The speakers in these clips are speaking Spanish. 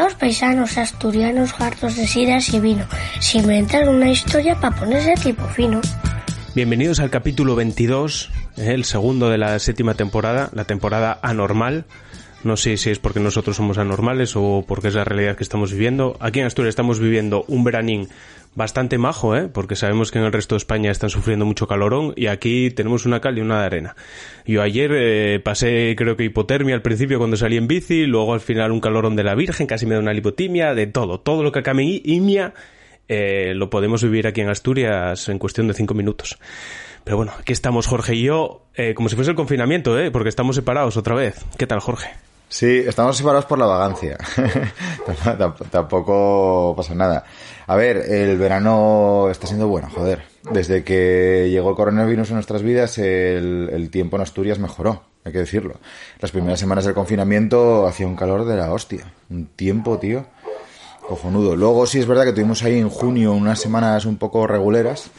Dos paisanos asturianos hartos de siras y vino, se inventan una historia para ponerse tipo fino. Bienvenidos al capítulo 22, eh, el segundo de la séptima temporada, la temporada anormal. No sé si es porque nosotros somos anormales o porque es la realidad que estamos viviendo. Aquí en Asturias estamos viviendo un veranín bastante majo, ¿eh? porque sabemos que en el resto de España están sufriendo mucho calorón y aquí tenemos una cal y una arena. Yo ayer eh, pasé creo que hipotermia al principio cuando salí en bici, luego al final un calorón de la Virgen, casi me da una lipotimia, de todo. Todo lo que acá me imia eh, lo podemos vivir aquí en Asturias en cuestión de cinco minutos. Pero bueno, aquí estamos Jorge y yo, eh, como si fuese el confinamiento, ¿eh? porque estamos separados otra vez. ¿Qué tal Jorge? Sí, estamos separados por la vagancia. Tampoco pasa nada. A ver, el verano está siendo bueno, joder. Desde que llegó el coronavirus en nuestras vidas, el, tiempo en Asturias mejoró, hay que decirlo. Las primeras semanas del confinamiento hacía un calor de la hostia. Un tiempo, tío, cojonudo. Luego sí es verdad que tuvimos ahí en junio unas semanas un poco reguleras,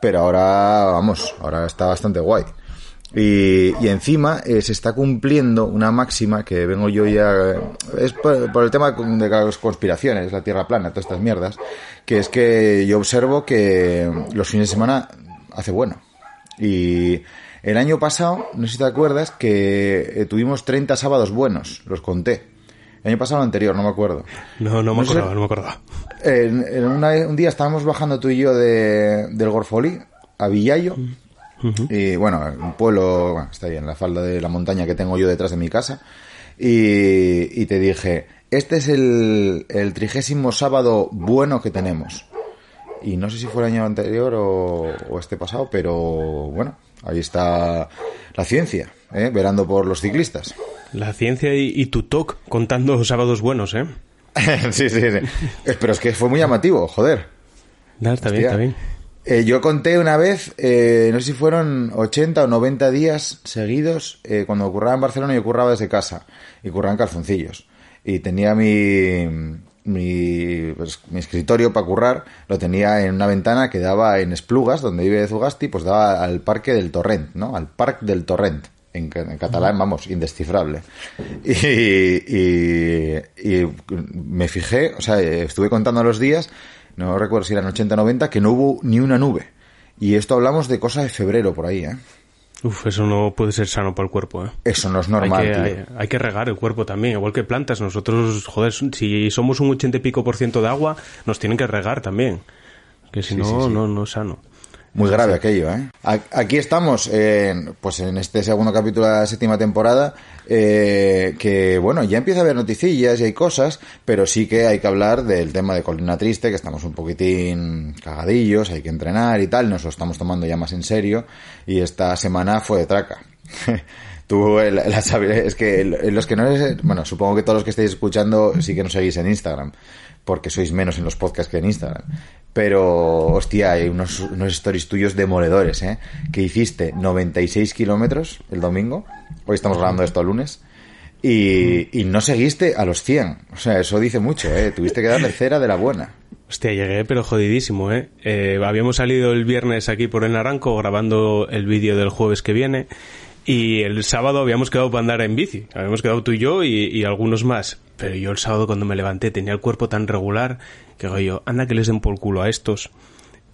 pero ahora, vamos, ahora está bastante guay. Y, y encima eh, se está cumpliendo una máxima que vengo yo ya. Es por, el tema de las conspiraciones, la tierra plana, todas estas mierdas. Que es que yo observo que los fines de semana hace bueno. Y el año pasado, no sé si te acuerdas, que eh, tuvimos 30 sábados buenos, los conté. El año pasado o anterior, no me acuerdo. No, no me acordaba, no me acordaba. En, un día estábamos bajando tú y yo de, del Gorfoli a Villayo. Mm. Y bueno, un pueblo, está ahí en la falda de la montaña que tengo yo detrás de mi casa. Y, te dije, este es el, trigésimo sábado bueno que tenemos. Y no sé si fue el año anterior o, este pasado, pero bueno, ahí está la ciencia, ¿eh? verando por los ciclistas. La ciencia y, tu talk contando sábados buenos, ¿eh? sí, sí, sí. Pero es que fue muy llamativo, joder. está bien, está bien. Eh, yo conté una vez, eh, no sé si fueron 80 o 90 días seguidos, eh, cuando curraba en Barcelona yo curraba desde casa y curraba en calzoncillos. Y tenía mi, mi, pues, mi escritorio para currar, lo tenía en una ventana que daba en Esplugas, donde vive Zugasti, pues daba al Parque del Torrent, ¿no? Al Parque del Torrent. En, catalán, vamos, indescifrable. Y, y, y, me fijé, o sea, estuve contando los días no recuerdo si eran 80 90, que no hubo ni una nube. Y esto hablamos de cosas de febrero por ahí, ¿eh? Uf, eso no puede ser sano para el cuerpo, ¿eh? Eso no es normal, hay que, Hay, que regar el cuerpo también, igual que plantas. Nosotros, joder, si somos un 80 y pico por ciento de agua, nos tienen que regar también. Que si no, no, no es sano. Muy grave aquello, ¿eh? Aquí estamos, en, pues en este segundo capítulo de la séptima temporada, eh, que bueno, ya empieza a haber noticillas y hay cosas, pero sí que hay que hablar del tema de Colina Triste, que estamos un poquitín cagadillos, hay que entrenar y tal, nos lo estamos tomando ya más en serio, y esta semana fue de traca. Tú, la, es que los que no, bueno, supongo que todos los que estáis escuchando sí que nos seguís en Instagram porque sois menos en los podcasts que en Instagram. Pero, hostia, hay unos, unos stories tuyos demoledores, ¿eh? Que hiciste 96 kilómetros el domingo. Hoy estamos grabando esto el lunes. Y, y, no seguiste a los 100. O sea, eso dice mucho, ¿eh? Tuviste que darle cera de la buena. Hostia, llegué pero jodidísimo, ¿eh? eh habíamos salido el viernes aquí por el Naranco grabando el vídeo del jueves que viene y el sábado habíamos quedado para andar en bici. Habíamos quedado tú y yo y, algunos más. Pero yo el sábado cuando me levanté tenía el cuerpo tan regular que digo yo, anda que les den por culo a estos.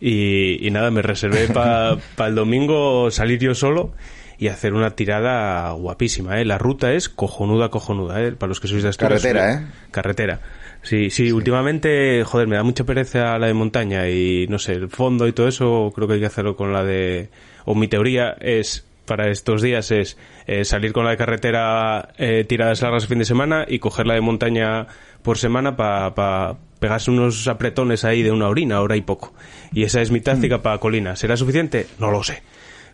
Y, nada, me reservé para el domingo salir yo solo y hacer una tirada guapísima, ¿eh? La ruta es cojonuda, cojonuda, ¿eh? Para los que sois de Asturias. Carretera, ¿eh? Carretera. Sí, sí, últimamente, joder, me da mucha pereza la de montaña y, no sé, el fondo y todo eso, creo que hay que hacerlo con la de... O mi teoría es para estos días es eh, salir con la de carretera eh, tiradas largas el fin de semana y coger la de montaña por semana para pegarse unos apretones ahí de una orina, hora y poco. Y esa es mi táctica mm. para colina. ¿Será suficiente? No lo sé.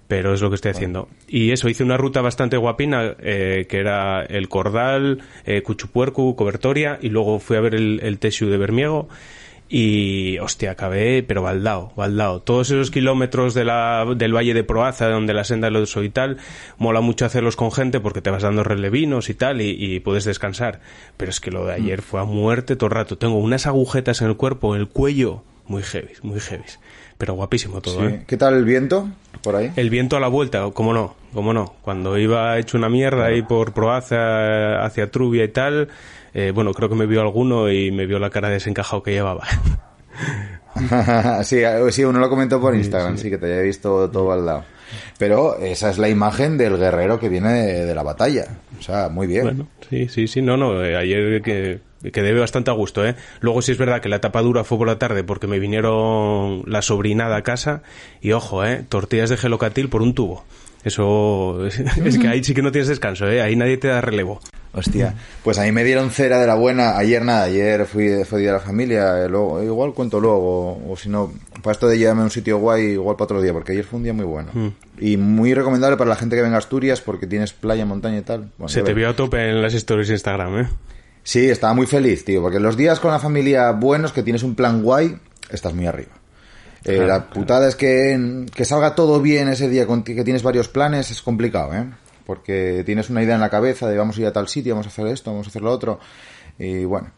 Pero es lo que estoy haciendo. Y eso, hice una ruta bastante guapina, eh, que era el Cordal, Cuchupuercu, Cobertoria, y luego fui a ver el, el Tesiu de Bermiego y hostia, acabé, pero baldao, baldao. Todos esos kilómetros de la, del Valle de Proaza, donde la senda lo y tal, mola mucho hacerlos con gente porque te vas dando relevinos y tal y, puedes descansar. Pero es que lo de ayer fue a muerte todo el rato. Tengo unas agujetas en el cuerpo, en el cuello, muy heavy, muy heavy. Pero guapísimo todo, ¿eh? ¿Qué tal el viento por ahí? El viento a la vuelta, cómo no, cómo no. Cuando iba hecho una mierda ahí por Proaza hacia Trubia y tal, eh, bueno, creo que me vio alguno y me vio la cara de desencajado que llevaba. sí, sí, uno lo comentó por Instagram, sí, que te había visto todo al lado. Pero esa es la imagen del guerrero que viene de, la batalla. O sea, muy bien. Bueno, sí, sí, sí, no, no, eh, ayer que, que debe bastante a gusto, ¿eh? Luego sí es verdad que la etapa dura fue por la tarde porque me vinieron la sobrinada a casa y ojo, ¿eh? Tortillas de gelocatil por un tubo. Eso es que ahí sí que no tienes descanso, ¿eh? Ahí nadie te da relevo. Hostia, pues a mí me dieron cera de la buena. Ayer nada, ayer fui, fui día de la familia. Luego, igual cuento luego. O si no, para esto de llevarme a un sitio guay, igual para otro día, porque ayer fue un día muy bueno. Mm. Y muy recomendable para la gente que venga a Asturias porque tienes playa, montaña y tal. Se te vio a tope en las stories de Instagram, ¿eh? Sí, estaba muy feliz, tío, porque los días con la familia buenos, que tienes un plan guay, estás muy arriba. Eh, la putada es que, que salga todo bien ese día, que tienes varios planes, es complicado, ¿eh? Porque tienes una idea en la cabeza de vamos a ir a tal sitio, vamos a hacer esto, vamos a hacer lo otro, y bueno.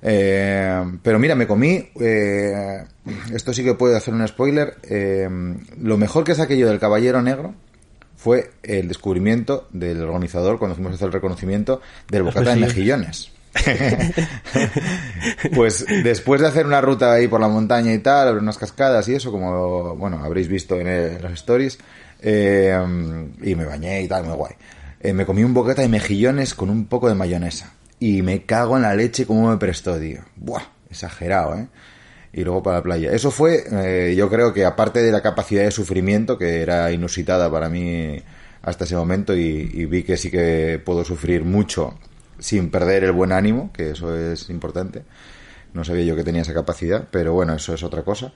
Eh, pero mira, me comí, eh, esto sí que puedo hacer un spoiler, eh, lo mejor que saqué yo del Caballero Negro fue el descubrimiento del organizador cuando fuimos a hacer el reconocimiento del bocata de mejillones. pues después de hacer una ruta ahí por la montaña y tal, unas cascadas y eso, como bueno habréis visto en las stories, eh, y me bañé y tal, muy guay. Eh, me comí un bocata de mejillones con un poco de mayonesa. Y me cago en la leche como me prestó, tío. Buah, exagerado, ¿eh? Y luego para la playa. Eso fue, eh, yo creo que aparte de la capacidad de sufrimiento, que era inusitada para mí hasta ese momento, y, vi que sí que puedo sufrir mucho sin perder el buen ánimo, que eso es importante. No sabía yo que tenía esa capacidad, pero bueno, eso es otra cosa.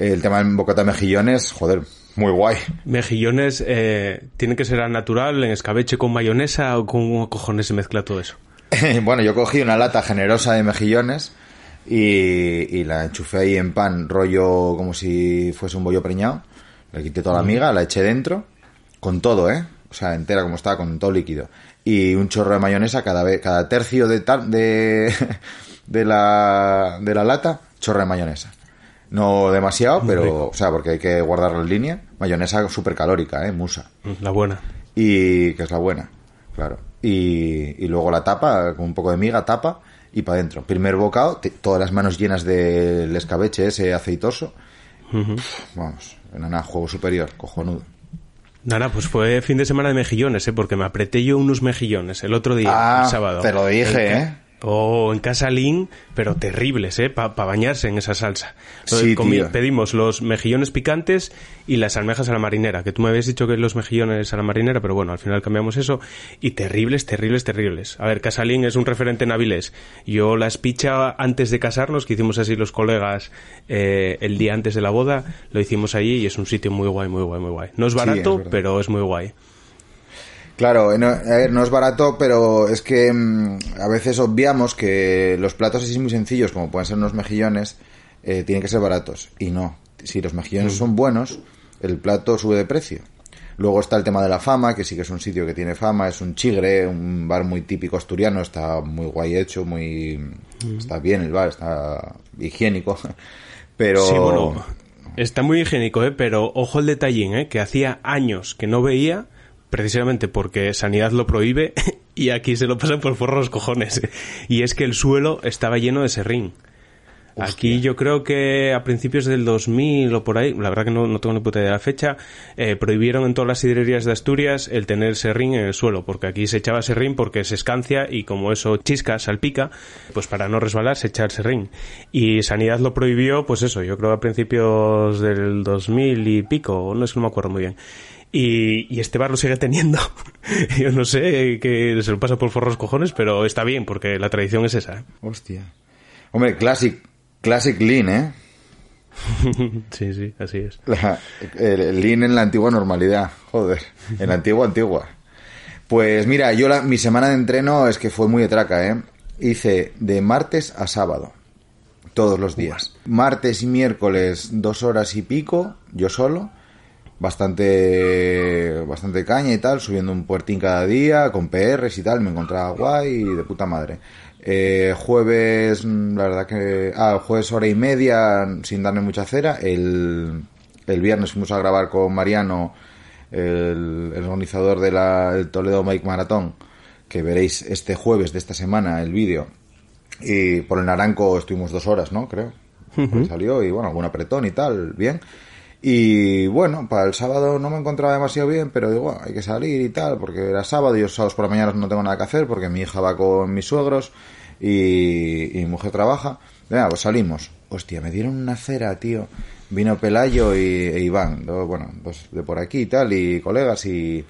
El tema del bocata de mejillones, joder, muy guay. Mejillones, eh, ¿tiene que ser al natural, en escabeche con mayonesa o con cojones se mezcla todo eso? bueno, yo cogí una lata generosa de mejillones y, la enchufé ahí en pan, rollo como si fuese un bollo preñado. Le quité toda la miga, la eché dentro, con todo, ¿eh? O sea, entera como estaba, con todo líquido. Y un chorro de mayonesa cada vez, cada tercio de, de, de, la, de la lata, chorro de mayonesa. No demasiado, pero, o sea, porque hay que guardarlo en línea. Mayonesa súper calórica, ¿eh? Musa. La buena. Y que es la buena, claro. Y, y luego la tapa, con un poco de miga, tapa y para adentro. Primer bocado, todas las manos llenas del escabeche ese aceitoso. Vamos, en juego superior, cojonudo. Nada, pues fue fin de semana de mejillones, ¿eh? porque me apreté yo unos mejillones el otro día, ah, el sábado. Te lo dije, ¿eh? O en casa Lin, pero terribles, ¿eh? Para bañarse en esa salsa. Sí, pedimos los mejillones picantes y las almejas a la marinera, que tú me habías dicho que los mejillones a la marinera, pero bueno, al final cambiamos eso. Y terribles, terribles, terribles. A ver, Casalín es un referente en Avilés. Yo las picha antes de casarnos, que hicimos así los colegas eh, el día antes de la boda, lo hicimos allí y es un sitio muy guay, muy guay, muy guay. No es barato, pero es muy guay. Claro, no, a ver, no es barato, pero es que mm, a veces obviamos que los platos así muy sencillos, como pueden ser unos mejillones, eh, tienen que ser baratos. Y no. Si los mejillones mm. son buenos, el plato sube de precio. Luego está el tema de la fama, que sí que es un sitio que tiene fama, es un chigre, un bar muy típico asturiano, está muy guay hecho, muy mm. está bien el bar, está higiénico. Pero sí, bueno, está muy higiénico, ¿eh? pero ojo el detallín, ¿eh? que hacía años que no veía precisamente porque Sanidad lo prohíbe y aquí se lo pasan por forros cojones. Y es que el suelo estaba lleno de serrín. Aquí yo creo que a principios del 2000 o por ahí, la verdad que no, tengo ni puta idea de la fecha, eh, prohibieron en todas las sidrerías de Asturias el tener serrín en el suelo, porque aquí se echaba serrín porque se escancia y como eso chisca, salpica, pues para no resbalar se echa el serrín. Y Sanidad lo prohibió, pues eso, yo creo a principios del 2000 y pico, no es que no me acuerdo muy bien. Y, este bar lo sigue teniendo. Yo no sé que se lo pasa por forros cojones, pero está bien porque la tradición es esa. ¿eh? Hostia. Hombre, classic, classic lean, ¿eh? sí, sí, así es. el, lean en la antigua normalidad, joder, en la antigua antigua. Pues mira, yo la, mi semana de entreno es que fue muy de traca, ¿eh? Hice de martes a sábado, todos los días. Martes y miércoles dos horas y pico, yo solo bastante bastante caña y tal, subiendo un puertín cada día, con PRs y tal, me encontraba guay y de puta madre. Eh, jueves, mm, la verdad que... Ah, jueves hora y media sin darme mucha cera. El, el viernes fuimos a grabar con Mariano, el, organizador de la, del Toledo Mike Maratón, que veréis este jueves de esta semana el vídeo. Y por el Naranco estuvimos dos horas, ¿no? Creo. Pues salió y bueno, algún apretón y tal, bien. Y bueno, para el sábado no me encontraba demasiado bien, pero digo, hay que salir y tal, porque era sábado y yo sábados por la mañana no tengo nada que hacer porque mi hija va con mis suegros y, y mi mujer trabaja. Venga, pues salimos. Hostia, me dieron una cera, tío. Vino Pelayo y, e Iván, bueno, pues de por aquí y tal, y colegas y...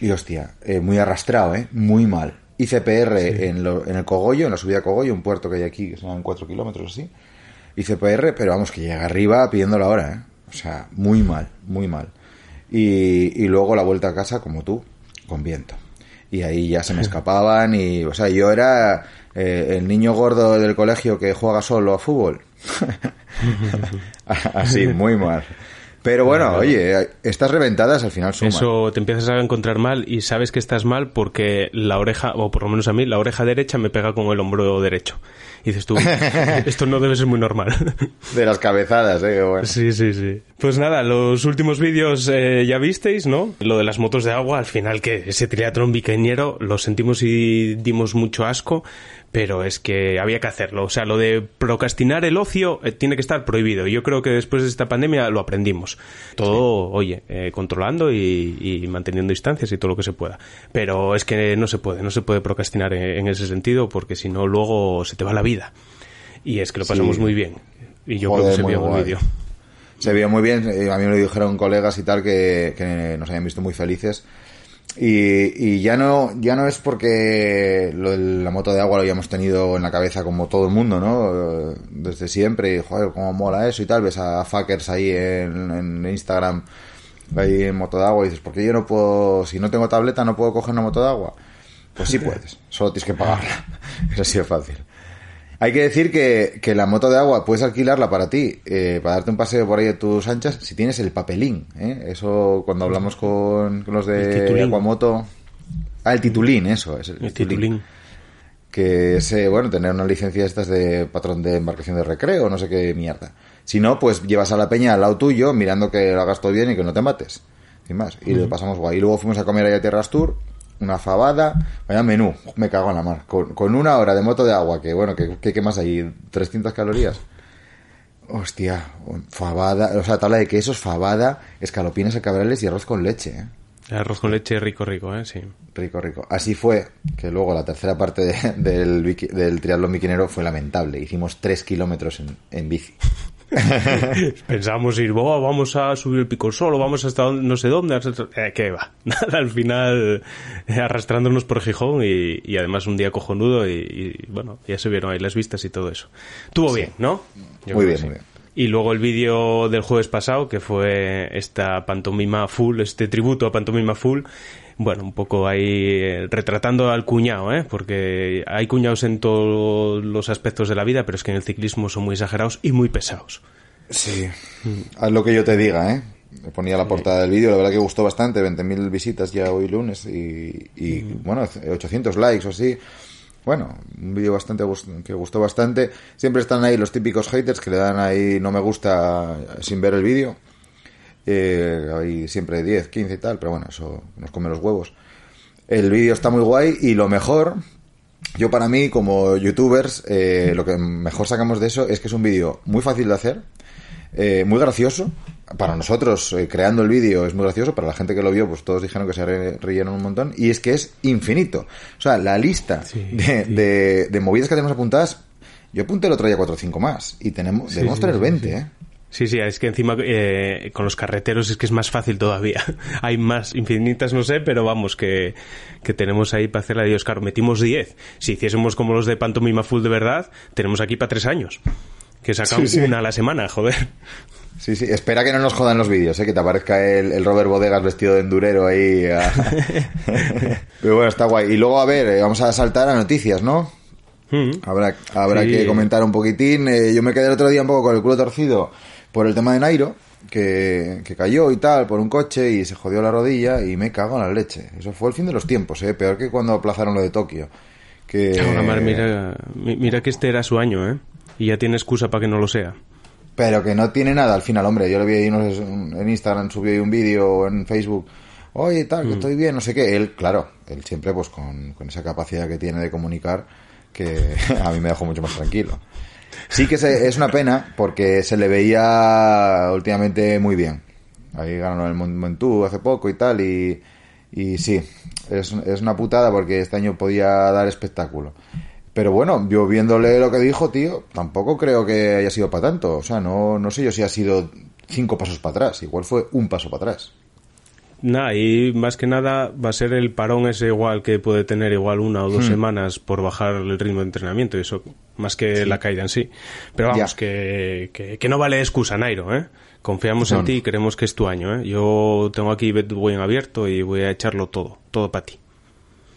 Y hostia, eh, muy arrastrado, ¿eh? Muy mal. Hice PR en, lo, en el Cogollo, en la subida a Cogollo, un puerto que hay aquí, que son cuatro kilómetros así. Hice PR, pero vamos, que llega arriba pidiendo la hora, ¿eh? O sea, muy mal, muy mal. Y, y luego la vuelta a casa, como tú, con viento. Y ahí ya se me escapaban y, o sea, yo era eh, el niño gordo del colegio que juega solo a fútbol. Así, muy mal. Pero bueno, oye, estas reventadas al final suman. Eso te empiezas a encontrar mal y sabes que estás mal porque la oreja, o por lo menos a mí, la oreja derecha me pega con el hombro derecho. Y dices tú, esto no debe ser muy normal. De las cabezadas, eh. Bueno. Sí, sí, sí. Pues nada, los últimos vídeos eh, ya visteis, ¿no? Lo de las motos de agua, al final que ese triatlón biqueñero lo sentimos y dimos mucho asco, pero es que había que hacerlo. O sea, lo de procrastinar el ocio eh, tiene que estar prohibido. Yo creo que después de esta pandemia lo aprendimos. Todo, oye, eh, controlando y, manteniendo distancias y todo lo que se pueda. Pero es que no se puede, no se puede procrastinar en, ese sentido porque si no luego se te va la vida. Y es que lo pasamos muy bien. Y yo creo que se vio en el vídeo. Se vio muy bien. Eh, a mí me lo dijeron colegas y tal que, que nos habían visto muy felices y, y, ya no ya no es porque lo de la moto de agua lo habíamos tenido en la cabeza como todo el mundo, ¿no? Desde siempre, y, joder, cómo mola eso y tal. Ves a fuckers ahí en, en Instagram, ahí en moto de agua, y dices, ¿por qué yo no puedo, si no tengo tableta, no puedo coger una moto de agua? Pues sí puedes, solo tienes que pagarla. Eso sí es fácil. Hay que decir que, que, la moto de agua puedes alquilarla para ti, eh, para darte un paseo por ahí de tus anchas, si tienes el papelín. ¿eh? Eso cuando hablamos con, los de Aquamoto. Ah, el titulín, eso, es el, titulín. Que es, eh, bueno, tener una licencia estas de patrón de embarcación de recreo, no sé qué mierda. Si no, pues llevas a la peña al lado tuyo, mirando que lo hagas todo bien y que no te mates. Sin más. Y lo pasamos guay. Y luego fuimos a comer allá a Tierras Tour una fabada, vaya menú, me cago en la mar. Con, una hora de moto de agua, que bueno, que, que quemas ahí 300 calorías. Hostia, fabada, o sea, tabla de quesos, fabada, escalopinas a cabrales y arroz con leche, ¿eh? arroz con leche rico, rico, ¿eh? Sí. Rico, rico. Así fue que luego la tercera parte del, del triatlón biquinero fue lamentable. Hicimos tres kilómetros en, en bici. Pensábamos ir, vamos a subir el pico solo, vamos hasta no sé dónde. Eh, ¿Qué va? Nada, al final eh, arrastrándonos por Gijón y, además un día cojonudo y, bueno, ya se vieron ahí las vistas y todo eso. Tuvo bien, ¿no? muy bien, muy bien. Y luego el vídeo del jueves pasado, que fue esta pantomima full, este tributo a pantomima full, bueno, un poco ahí eh, retratando al cuñado, ¿eh? porque hay cuñados en todos los aspectos de la vida, pero es que en el ciclismo son muy exagerados y muy pesados. Sí, haz lo que yo te diga, ¿eh? Me ponía la portada del vídeo, la verdad que gustó bastante, 20.000 visitas ya hoy lunes y, y bueno, 800 likes o así. Bueno, un vídeo bastante que gustó bastante. Siempre están ahí los típicos haters que le dan ahí no me gusta sin ver el vídeo. Eh, hay siempre 10, 15 y tal, pero bueno, eso nos come los huevos. El vídeo está muy guay y lo mejor, yo para mí como youtubers, eh, lo que mejor sacamos de eso es que es un vídeo muy fácil de hacer, eh, muy gracioso. Para nosotros, eh, creando el vídeo es muy gracioso, para la gente que lo vio, pues todos dijeron que se re un montón, y es que es infinito. O sea, la lista de, de, de, movidas que tenemos apuntadas, yo apunté el otro día 4 o 5 más, y tenemos, debemos tener 20, ¿eh? Sí, sí, es que encima eh, con los carreteros es que es más fácil todavía. Hay más, infinitas no sé, pero vamos, que, que tenemos ahí para hacer la Dios. Claro, metimos 10. Si hiciésemos como los de Pantomima Full de verdad, tenemos aquí para tres años. Que sacan una a la semana, joder. Sí, sí, espera que no nos jodan los vídeos, ¿eh? que te aparezca el, Robert Bodegas vestido de endurero ahí. Pero bueno, está guay. Y luego, a ver, eh, vamos a saltar a noticias, ¿no? Mm. Habrá, habrá que comentar un poquitín. Eh, yo me quedé el otro día un poco con el culo torcido por el tema de Nairo, que, cayó y tal por un coche y se jodió la rodilla y me cago en la leche. Eso fue el fin de los tiempos, ¿eh? peor que cuando aplazaron lo de Tokio. Que... mira, mira que este era su año, ¿eh? Y ya tiene excusa para que no lo sea. Pero que no tiene nada al final, hombre. Yo lo vi ahí en Instagram, subió ahí un vídeo en Facebook. Oye, tal, que mm. estoy bien, no sé qué. Él, claro, él siempre pues con, con esa capacidad que tiene de comunicar que a mí me dejó mucho más tranquilo. Sí que se- es una pena porque se le veía últimamente muy bien. Ahí ganó el Mont- Montú hace poco y tal y, y sí, es, es una putada porque este año podía dar espectáculo. Pero bueno, yo viéndole lo que dijo, tío, tampoco creo que haya sido para tanto. O sea, no, no sé yo si ha sido cinco pasos para atrás. Igual fue un paso para atrás. Nada, y más que nada va a ser el parón ese igual que puede tener igual una o dos semanas por bajar el ritmo de entrenamiento y eso, más que la caída en sí. Pero vamos, que, que, que no vale excusa, Nairo, ¿eh? Confiamos No, en ti y creemos que es tu año, ¿eh? Yo tengo aquí Betway abierto y voy a echarlo todo, todo para ti.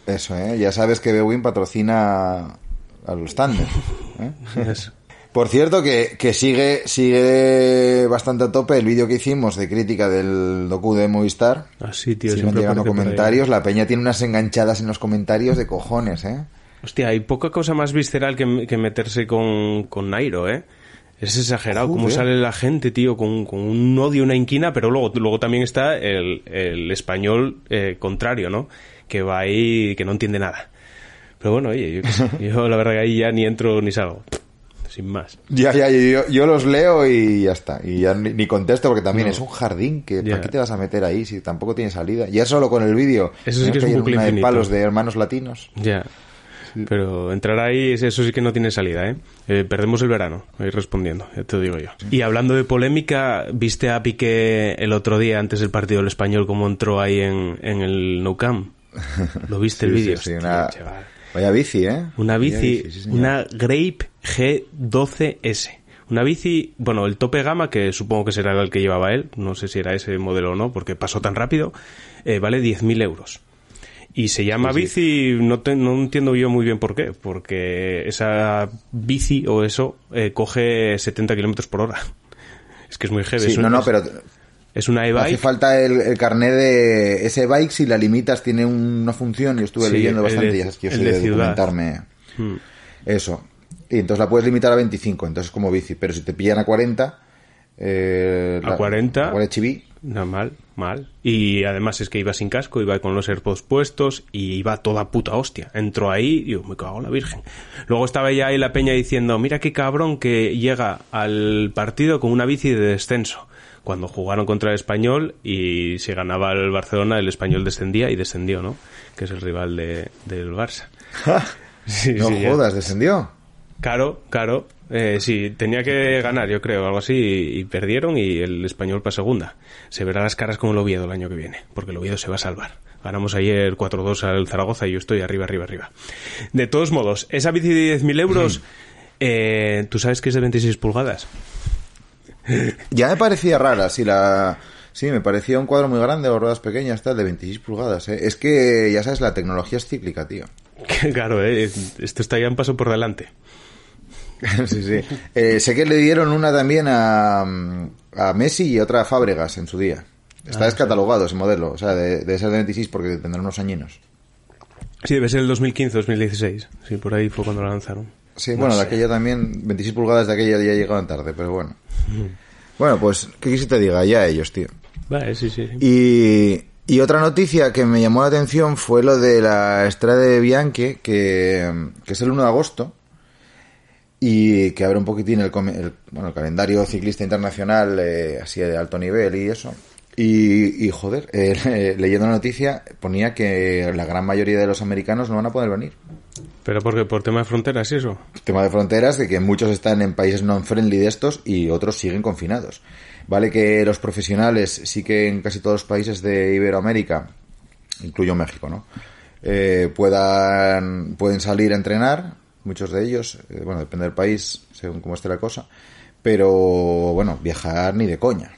Eso, ¿eh? Ya sabes que Bewin patrocina a los Thunder. ¿eh? Eso. Por cierto, que, que sigue, sigue bastante a tope el vídeo que hicimos de crítica del docu de Movistar. Así, tío, Siguen siempre llegando comentarios. La peña tiene unas enganchadas en los comentarios de cojones, ¿eh? Hostia, hay poca cosa más visceral que, que meterse con, con Nairo, ¿eh? Es exagerado cómo sale la gente, tío, con, con un odio, una inquina, pero luego, luego también está el, el español eh, contrario, ¿no? Que va ahí que no entiende nada. Pero bueno, oye, yo, yo la verdad que ahí ya ni entro ni salgo. Sin más. Ya, ya, yo, yo los leo y ya está. Y ya ni, ni contesto porque también No. es un jardín que. ¿para qué te vas a meter ahí si tampoco tiene salida? Ya solo con el vídeo. Eso sí ¿no? que es un bucle una de infinito. palos de hermanos latinos. Ya. Pero entrar ahí, eso sí que no tiene salida, ¿eh? Eh, Perdemos el verano, ahí respondiendo, ya te lo digo yo. Y hablando de polémica, ¿viste a Piqué el otro día, antes del partido del español, cómo entró ahí en, en el Nou Camp? ¿Lo viste el Sí, sí, vídeo? sí, Hostia, una-. Vaya bici, ¿eh? Una bici, sí, una Grape G12S. Una bici, bueno, el tope gama, que supongo que será el que llevaba él, no sé si era ese modelo o no, porque pasó tan rápido, eh, vale 10.000 euros. Y se llama Sí, bici, no, te- no entiendo yo muy bien por qué, porque esa bici o eso eh, coge 70 kilómetros por hora. Es que es muy heavy. Sí, no, no, pero es una hace e-bike. falta el, el carnet de ese bike. Si la limitas, tiene una función. Yo estuve Sí, leyendo bastante. de- ya sabes que yo soy de de, documentarme. Mm. Eso. Y entonces la puedes limitar a 25. Entonces es como bici. Pero si te pillan a 40. Eh, A 40. La Guardia Chiví, No, mal, mal. Y además es que iba sin casco, iba con los AirPods puestos y iba toda puta hostia. Entró ahí y yo me cago en la virgen. Luego estaba ya ahí la peña diciendo, mira qué cabrón que llega al partido con una bici de descenso. Cuando jugaron contra el español y si ganaba el Barcelona, el español descendía y descendió, ¿no? Que es el rival de, del Barça. Sí, no sí, ya. jodas, descendió. Caro, caro. Eh, sí, tenía que ganar, yo creo, algo así, y, y perdieron y el español para segunda. Se verá las caras como el Oviedo el año que viene, porque el Oviedo se va a salvar. Ganamos ayer 4-2 al Zaragoza y yo estoy arriba, arriba, arriba. De todos modos, esa bici de 10.000 euros, eh, ¿tú sabes que es de 26 pulgadas? Ya me parecía rara, sí, la... Sí, me parecía un cuadro muy grande o ruedas pequeñas, tal, de 26 pulgadas. ¿eh? Es que, ya sabes, la tecnología es cíclica, tío. claro, eh, esto está ya un paso por delante. sí, sí. Eh, sé que le dieron una también a, a Messi y otra a Fábregas en su día. Está Ah, descatalogado ese modelo, o sea, de, de ser de 26 porque tendrá unos añinos. Sí, debe ser el 2015-2016. Sí, por ahí fue cuando la lanzaron. Sí, No bueno, de sé. aquella también, 26 pulgadas de aquella ya llegaban tarde, pero bueno. Bueno, pues, ¿qué quise te diga? Ya ellos, tío. Vale, sí, sí. Y, y otra noticia que me llamó la atención fue lo de la Estrada de Bianchi, que, que es el 1 de agosto, y que abre un poquitín el, el- bueno, el calendario ciclista internacional, eh, así de alto nivel y eso. Y, y joder, eh, leyendo la noticia ponía que la gran mayoría de los americanos no van a poder venir. Pero porque por tema de fronteras y eso. Tema de fronteras, de que muchos están en países non-friendly de estos y otros siguen confinados. Vale que los profesionales sí que en casi todos los países de Iberoamérica, incluyo México, ¿no? Eh, puedan, pueden salir a entrenar, muchos de ellos, eh, bueno, depende del país, según cómo esté la cosa, pero bueno, viajar ni de coña.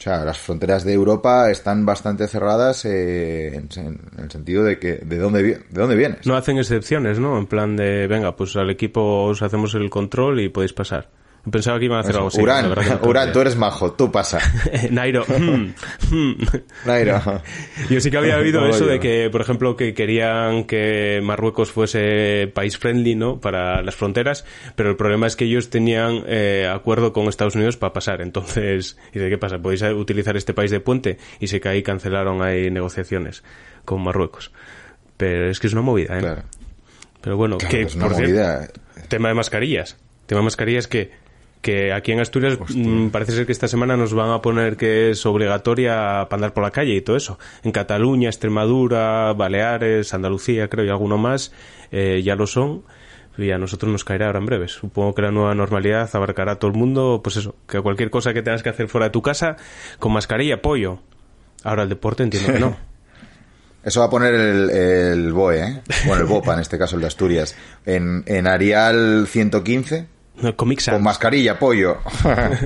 O sea, las fronteras de Europa están bastante cerradas eh, en, en el sentido de que de dónde, de dónde vienes. No hacen excepciones, ¿no? En plan de, venga, pues al equipo os hacemos el control y podéis pasar. Pensaba que iban a hacer algo así. Urán, Urán, tú eres majo, tú pasa. Nairo. mm, mm. Nairo. Yo sí que había oído eso de que, por ejemplo, que querían que Marruecos fuese país friendly, ¿no? Para las fronteras, pero el problema es que ellos tenían eh, acuerdo con Estados Unidos para pasar. Entonces, ¿y de qué pasa? Podéis utilizar este país de puente y sé que ahí cancelaron ahí negociaciones con Marruecos. Pero es que es una movida, ¿eh? Claro. Pero bueno, Claro, que es una por cierto, movida. tema de mascarillas. Tema de mascarillas que, que aquí en Asturias mm, parece ser que esta semana nos van a poner que es obligatoria para andar por la calle y todo eso. En Cataluña, Extremadura, Baleares, Andalucía, creo, y alguno más, eh, ya lo son. Y a nosotros nos caerá ahora en breve. Supongo que la nueva normalidad abarcará a todo el mundo, pues eso, que cualquier cosa que tengas que hacer fuera de tu casa, con mascarilla, apoyo. Ahora el deporte entiendo que no. Eso va a poner el, el BOE, ¿eh? Bueno, el BOPA, en este caso el de Asturias. En, en Arial 115, No, Comic Sans. con mascarilla, pollo.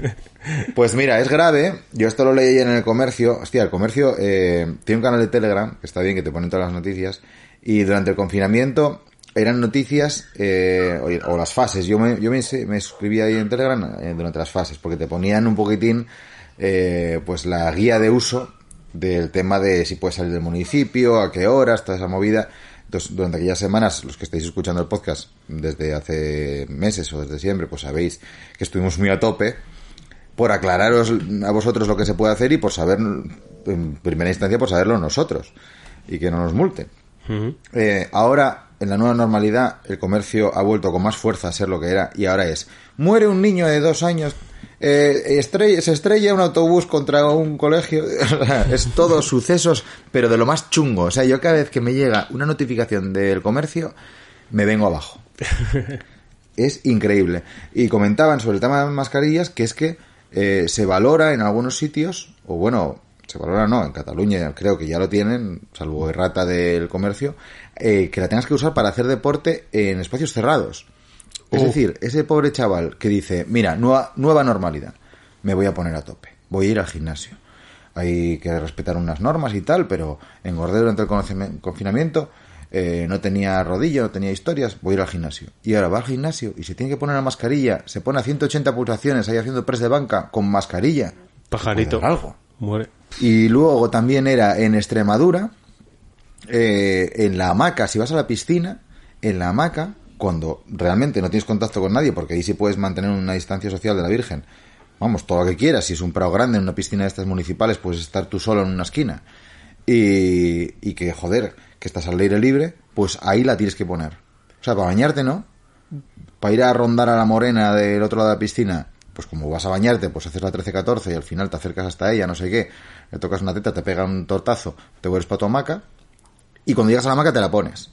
pues mira, es grave. Yo esto lo leí en el comercio. Hostia, el comercio eh, tiene un canal de Telegram, que está bien, que te ponen todas las noticias. Y durante el confinamiento eran noticias eh, o, o las fases. Yo me, yo me, me suscribí ahí en Telegram eh, durante las fases, porque te ponían un poquitín eh, pues la guía de uso del tema de si puedes salir del municipio, a qué horas, toda esa movida. Entonces, durante aquellas semanas, los que estáis escuchando el podcast desde hace meses o desde siempre, pues sabéis que estuvimos muy a tope por aclararos a vosotros lo que se puede hacer y por saber, en primera instancia, por saberlo nosotros y que no nos multen. Eh, ahora, en la nueva normalidad, el comercio ha vuelto con más fuerza a ser lo que era y ahora es, muere un niño de dos años, eh, estrella- se estrella un autobús contra un colegio, es todo sucesos, pero de lo más chungo. O sea, yo cada vez que me llega una notificación del comercio, me vengo abajo. Es increíble. Y comentaban sobre el tema de las mascarillas que es que eh, se valora en algunos sitios, o bueno, se valora no, en Cataluña creo que ya lo tienen, salvo errata del comercio, eh, que la tengas que usar para hacer deporte en espacios cerrados. Es decir, ese pobre chaval que dice, mira, nueva, nueva normalidad, me voy a poner a tope, voy a ir al gimnasio. Hay que respetar unas normas y tal, pero engordé durante el confinamiento, eh, no tenía rodillo, no tenía historias, voy a ir al gimnasio. Y ahora va al gimnasio y se tiene que poner la mascarilla, se pone a 180 pulsaciones ahí haciendo press de banca con mascarilla. Pajarito. Algo. Muere. Y luego también era en Extremadura, eh, en la hamaca, si vas a la piscina, en la hamaca, cuando realmente no tienes contacto con nadie, porque ahí sí puedes mantener una distancia social de la Virgen, vamos, todo lo que quieras, si es un prado grande, en una piscina de estas municipales, puedes estar tú solo en una esquina. Y, y que, joder, que estás al aire libre, pues ahí la tienes que poner. O sea, para bañarte, ¿no? Para ir a rondar a la morena del otro lado de la piscina, pues como vas a bañarte, pues haces la 13-14 y al final te acercas hasta ella, no sé qué, le tocas una teta, te pega un tortazo, te vuelves para tu hamaca y cuando llegas a la hamaca te la pones.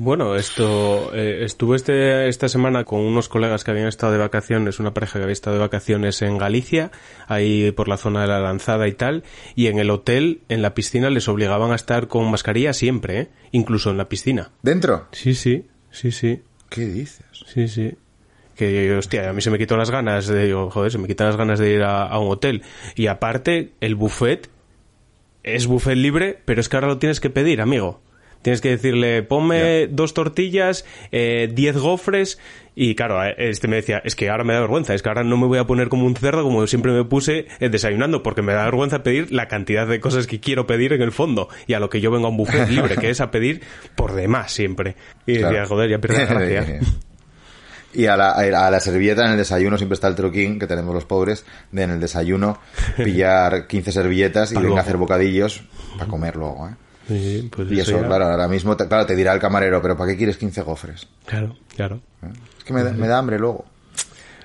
Bueno, esto eh, estuve este, esta semana con unos colegas que habían estado de vacaciones, una pareja que había estado de vacaciones en Galicia, ahí por la zona de la lanzada y tal, y en el hotel, en la piscina, les obligaban a estar con mascarilla siempre, ¿eh? incluso en la piscina. ¿Dentro? Sí, sí, sí, sí, ¿Qué dices? sí, sí. Que, hostia, a mí se me quitó las ganas de, digo, joder, se me quitan las ganas de ir a, a un hotel. Y aparte, el buffet es buffet libre, pero es que ahora lo tienes que pedir, amigo. Tienes que decirle, ponme dos tortillas, eh, diez gofres, y claro, eh, este me decía, es que ahora me da vergüenza, es que ahora no me voy a poner como un cerdo como siempre me puse eh, desayunando, porque me da vergüenza pedir la cantidad de cosas que quiero pedir en el fondo, y a lo que yo vengo a un buffet libre, que es a pedir por demás siempre. Y decía, joder, ya la gracia. Y a la, a la servilleta en el desayuno siempre está el truquín que tenemos los pobres de en el desayuno pillar 15 servilletas y venga a hacer bocadillos para comer luego, ¿eh? Sí, pues Y eso, ya- claro, ahora mismo, te, claro, te dirá el camarero, pero ¿para qué quieres 15 gofres? Claro, claro. Es que me, da- me da hambre luego.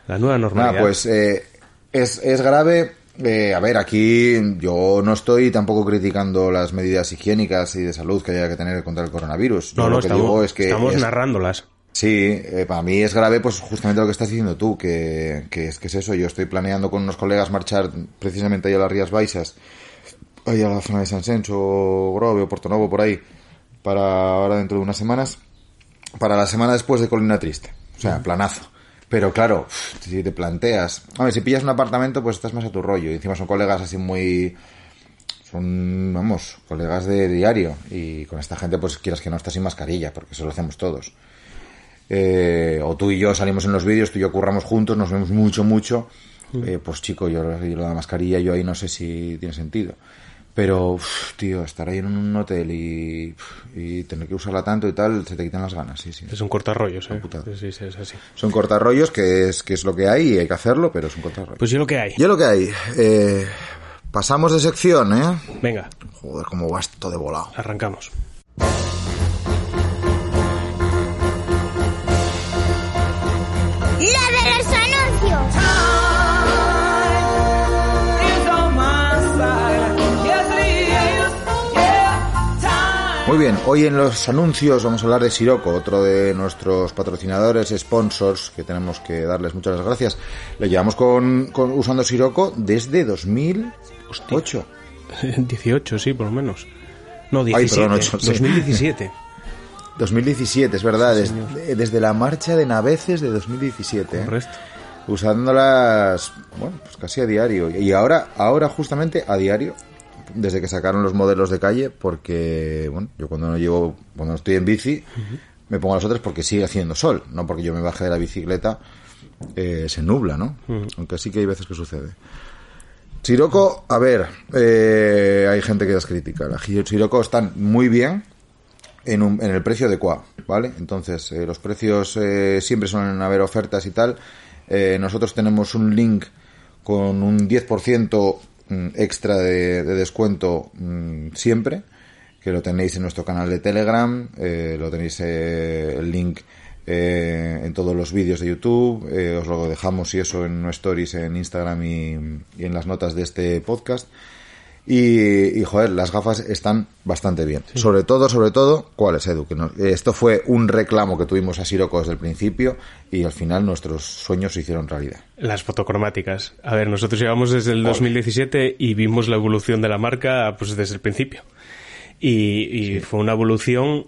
La nueva normalidad. Pues eh, es, es grave. Eh, a ver, aquí yo no estoy tampoco criticando las medidas higiénicas y de salud que haya que tener contra el coronavirus. Yo no, no, lo que estamos, digo es que estamos es- narrándolas. Sí, eh, para mí es grave, pues justamente lo que estás diciendo tú, que, que es que es eso. Yo estoy planeando con unos colegas marchar precisamente ahí a las Rías Baixas, ahí a la zona de San Senso, Grove o Porto Novo, por ahí, para ahora dentro de unas semanas, para la semana después de Colina Triste. O sea, planazo. Pero claro, si te planteas, a ver, si pillas un apartamento, pues estás más a tu rollo. Y encima son colegas así muy, son, vamos, colegas de diario. Y con esta gente, pues quieras que no estás sin mascarilla, porque eso lo hacemos todos. Eh, o tú y yo salimos en los vídeos, tú y yo curramos juntos, nos vemos mucho, mucho. Eh, pues chico, yo, yo lo de la mascarilla, yo ahí no sé si tiene sentido. Pero, uf, tío, estar ahí en un hotel y, tener que usarla tanto y tal, se te quitan las ganas, sí, sí. Es un cortarrollos, ¿eh? Sí, sí, es así. Son cortarrollos, que es, que es lo que hay y hay que hacerlo, pero es un cortarrollo. Pues yo lo que hay. Yo lo que hay, eh, pasamos de sección, ¿eh? Venga, Joder, cómo va esto de volado. arrancamos. Muy bien, hoy en los anuncios vamos a hablar de Siroco, otro de nuestros patrocinadores, sponsors, que tenemos que darles muchas gracias. Le llevamos con, con usando Siroco desde 2008. 18, sí, por lo menos. No, 17. perdón, ocho, sí. 2017. 2017, es verdad, desde, desde la marcha de Naveces de 2017. ¿eh? Correcto. Usándolas, bueno, pues casi a diario. Y ahora, ahora justamente a diario, desde que sacaron los modelos de calle, porque, bueno, yo cuando no llevo, cuando estoy en bici, me pongo las otras porque sigue haciendo sol, no porque yo me baje de la bicicleta, eh, se nubla, ¿no? Aunque sí que hay veces que sucede. Siroco, a ver, eh, hay gente que las critica. Las Siroco están muy bien en, un, en el precio adecuado, ¿vale? Entonces, eh, los precios siempre suelen haber ofertas y tal. Nosotros tenemos un link con un 10% mm, extra de, de descuento mm, siempre, que lo tenéis en nuestro canal de Telegram, eh, lo tenéis eh, el link eh, en todos los vídeos de YouTube, os lo dejamos y eso en stories en Instagram y en las notas de este podcast. Y, y, joder, las gafas están bastante bien. Sobre todo, sobre todo, ¿cuáles, Edu? Que nos- esto fue un reclamo que tuvimos a Siroco desde el principio y al final nuestros sueños se hicieron realidad. Las fotocromáticas. A ver, nosotros llevamos desde el 2017 y vimos la evolución de la marca pues desde el principio. Y, y fue una evolución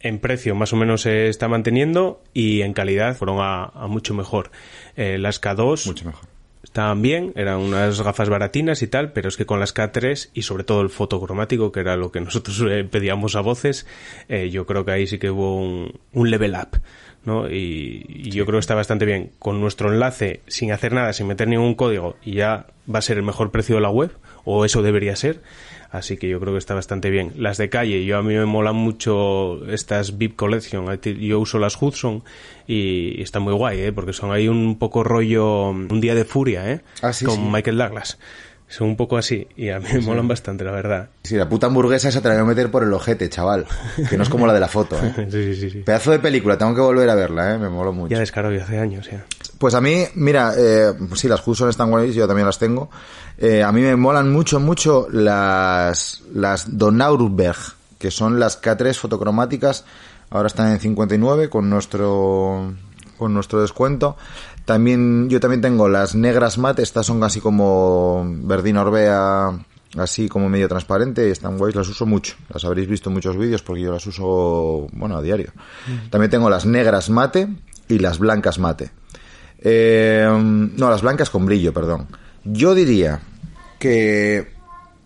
en precio, más o menos se está manteniendo y en calidad fueron a, a mucho mejor. Eh, las K2 Mucho mejor. Estaban bien, eran unas gafas baratinas y tal, pero es que con las K3 y sobre todo el fotocromático, que era lo que nosotros eh, pedíamos a voces, eh, yo creo que ahí sí que hubo un, un level up. ¿no? Y, y yo creo que está bastante bien. Con nuestro enlace, sin hacer nada, sin meter ningún código, y ya va a ser el mejor precio de la web, o eso debería ser. Así que yo creo que está bastante bien. Las de calle, yo a mí me molan mucho estas VIP Collection. Yo uso las Hudson y, y está muy guay, ¿eh? porque son ahí un poco rollo un día de furia, ¿eh? Ah, sí, con sí. Michael Douglas. Son un poco así y a mí me molan bastante, la verdad. Sí, la puta hamburguesa esa te la voy a meter por el ojete, chaval. Que no es como la de la foto, ¿eh? sí, sí, sí. Pedazo de película, tengo que volver a verla, ¿eh? Me moló mucho. Ya descaró ya hace años, ya. Pues a mí, mira, eh, sí, las Hudson están guays, yo también las tengo. Eh, a mí me molan mucho, mucho las, las Donauberg, que son las K3 fotocromáticas. Ahora están en 59 con nuestro, con nuestro descuento. También, yo también tengo las negras mate, estas son casi como verdina orbea, así como medio transparente, están guays, las uso mucho. Las habréis visto en muchos vídeos porque yo las uso, bueno, a diario. También tengo las negras mate y las blancas mate. Eh, no, las blancas con brillo, perdón. Yo diría que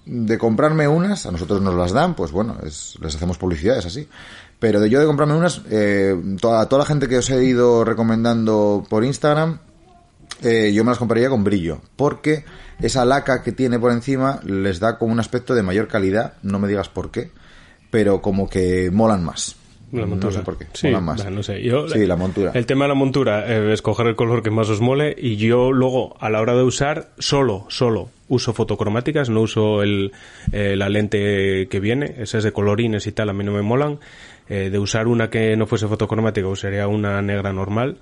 de comprarme unas, a nosotros nos las dan, pues bueno, es- les hacemos publicidad, es así. Pero de yo de comprarme unas, eh, toda, toda la gente que os he ido recomendando por Instagram, eh, yo me las compraría con brillo, porque esa laca que tiene por encima les da como un aspecto de mayor calidad, no me digas por qué, pero como que molan más. La no montura. sé por qué, Sí, molan más. bah, no sé. Yo, sí, la montura. El tema de la montura, eh, escoger el color que más os mole y yo luego a la hora de usar solo, solo uso fotocromáticas, no uso el, eh, la lente que viene, esas de colorines y tal, a mí no me molan. Eh, de usar una que no fuese fotocromática usaría una negra normal.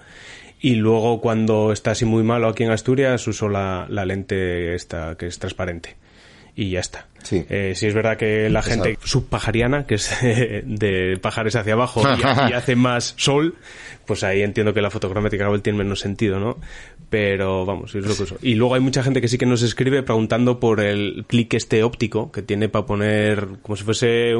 Y luego cuando está así muy malo aquí en Asturias uso la, la lente esta que es transparente. Y ya está. Sí. Eh, sí es verdad que la gente Exacto. subpajariana, que es eh, de pajares hacia abajo y, y hace más sol, pues ahí entiendo que la fotocromática Gravel tiene menos sentido, ¿no? Pero vamos, es lo que uso. Y luego hay mucha gente que sí que nos escribe preguntando por el clic este óptico que tiene para poner como si fuese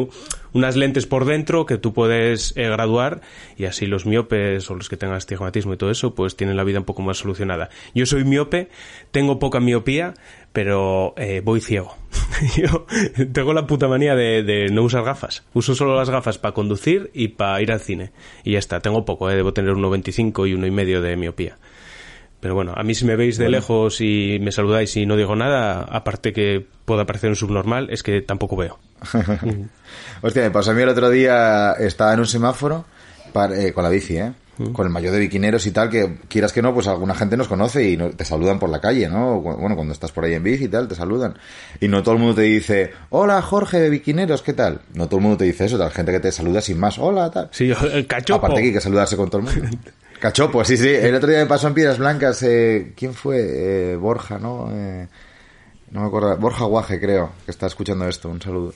unas lentes por dentro que tú puedes eh, graduar y así los miopes o los que tengan astigmatismo y todo eso pues tienen la vida un poco más solucionada. Yo soy miope, tengo poca miopía, pero eh, voy ciego. Yo tengo la puta manía de, de no usar gafas. Uso solo las gafas para conducir y para ir al cine. Y ya está, tengo poco, eh, debo tener 1,25 y uno y medio de miopía. Pero bueno, a mí si me veis de lejos y me saludáis y no digo nada, aparte que pueda parecer un subnormal, es que tampoco veo. Hostia, me pasó a mí el otro día, estaba en un semáforo para- eh, con la bici, ¿eh? Mm. Con el mayor de biquineros y tal, que quieras que no, pues alguna gente nos conoce y no- te saludan por la calle, ¿no? Bueno, cuando estás por ahí en bici y tal, te saludan. Y no todo el mundo te dice, hola Jorge de biquineros, ¿qué tal? No todo el mundo te dice eso, hay gente que te saluda sin más, hola, tal. Sí, el cachopo. Aparte que hay que saludarse con todo el mundo. Cachopo, sí, sí. El otro día me pasó en Piedras Blancas, eh, ¿quién fue? Eh, Borja, ¿no? Eh, no me acuerdo. Borja Guaje, creo, que está escuchando esto. Un saludo.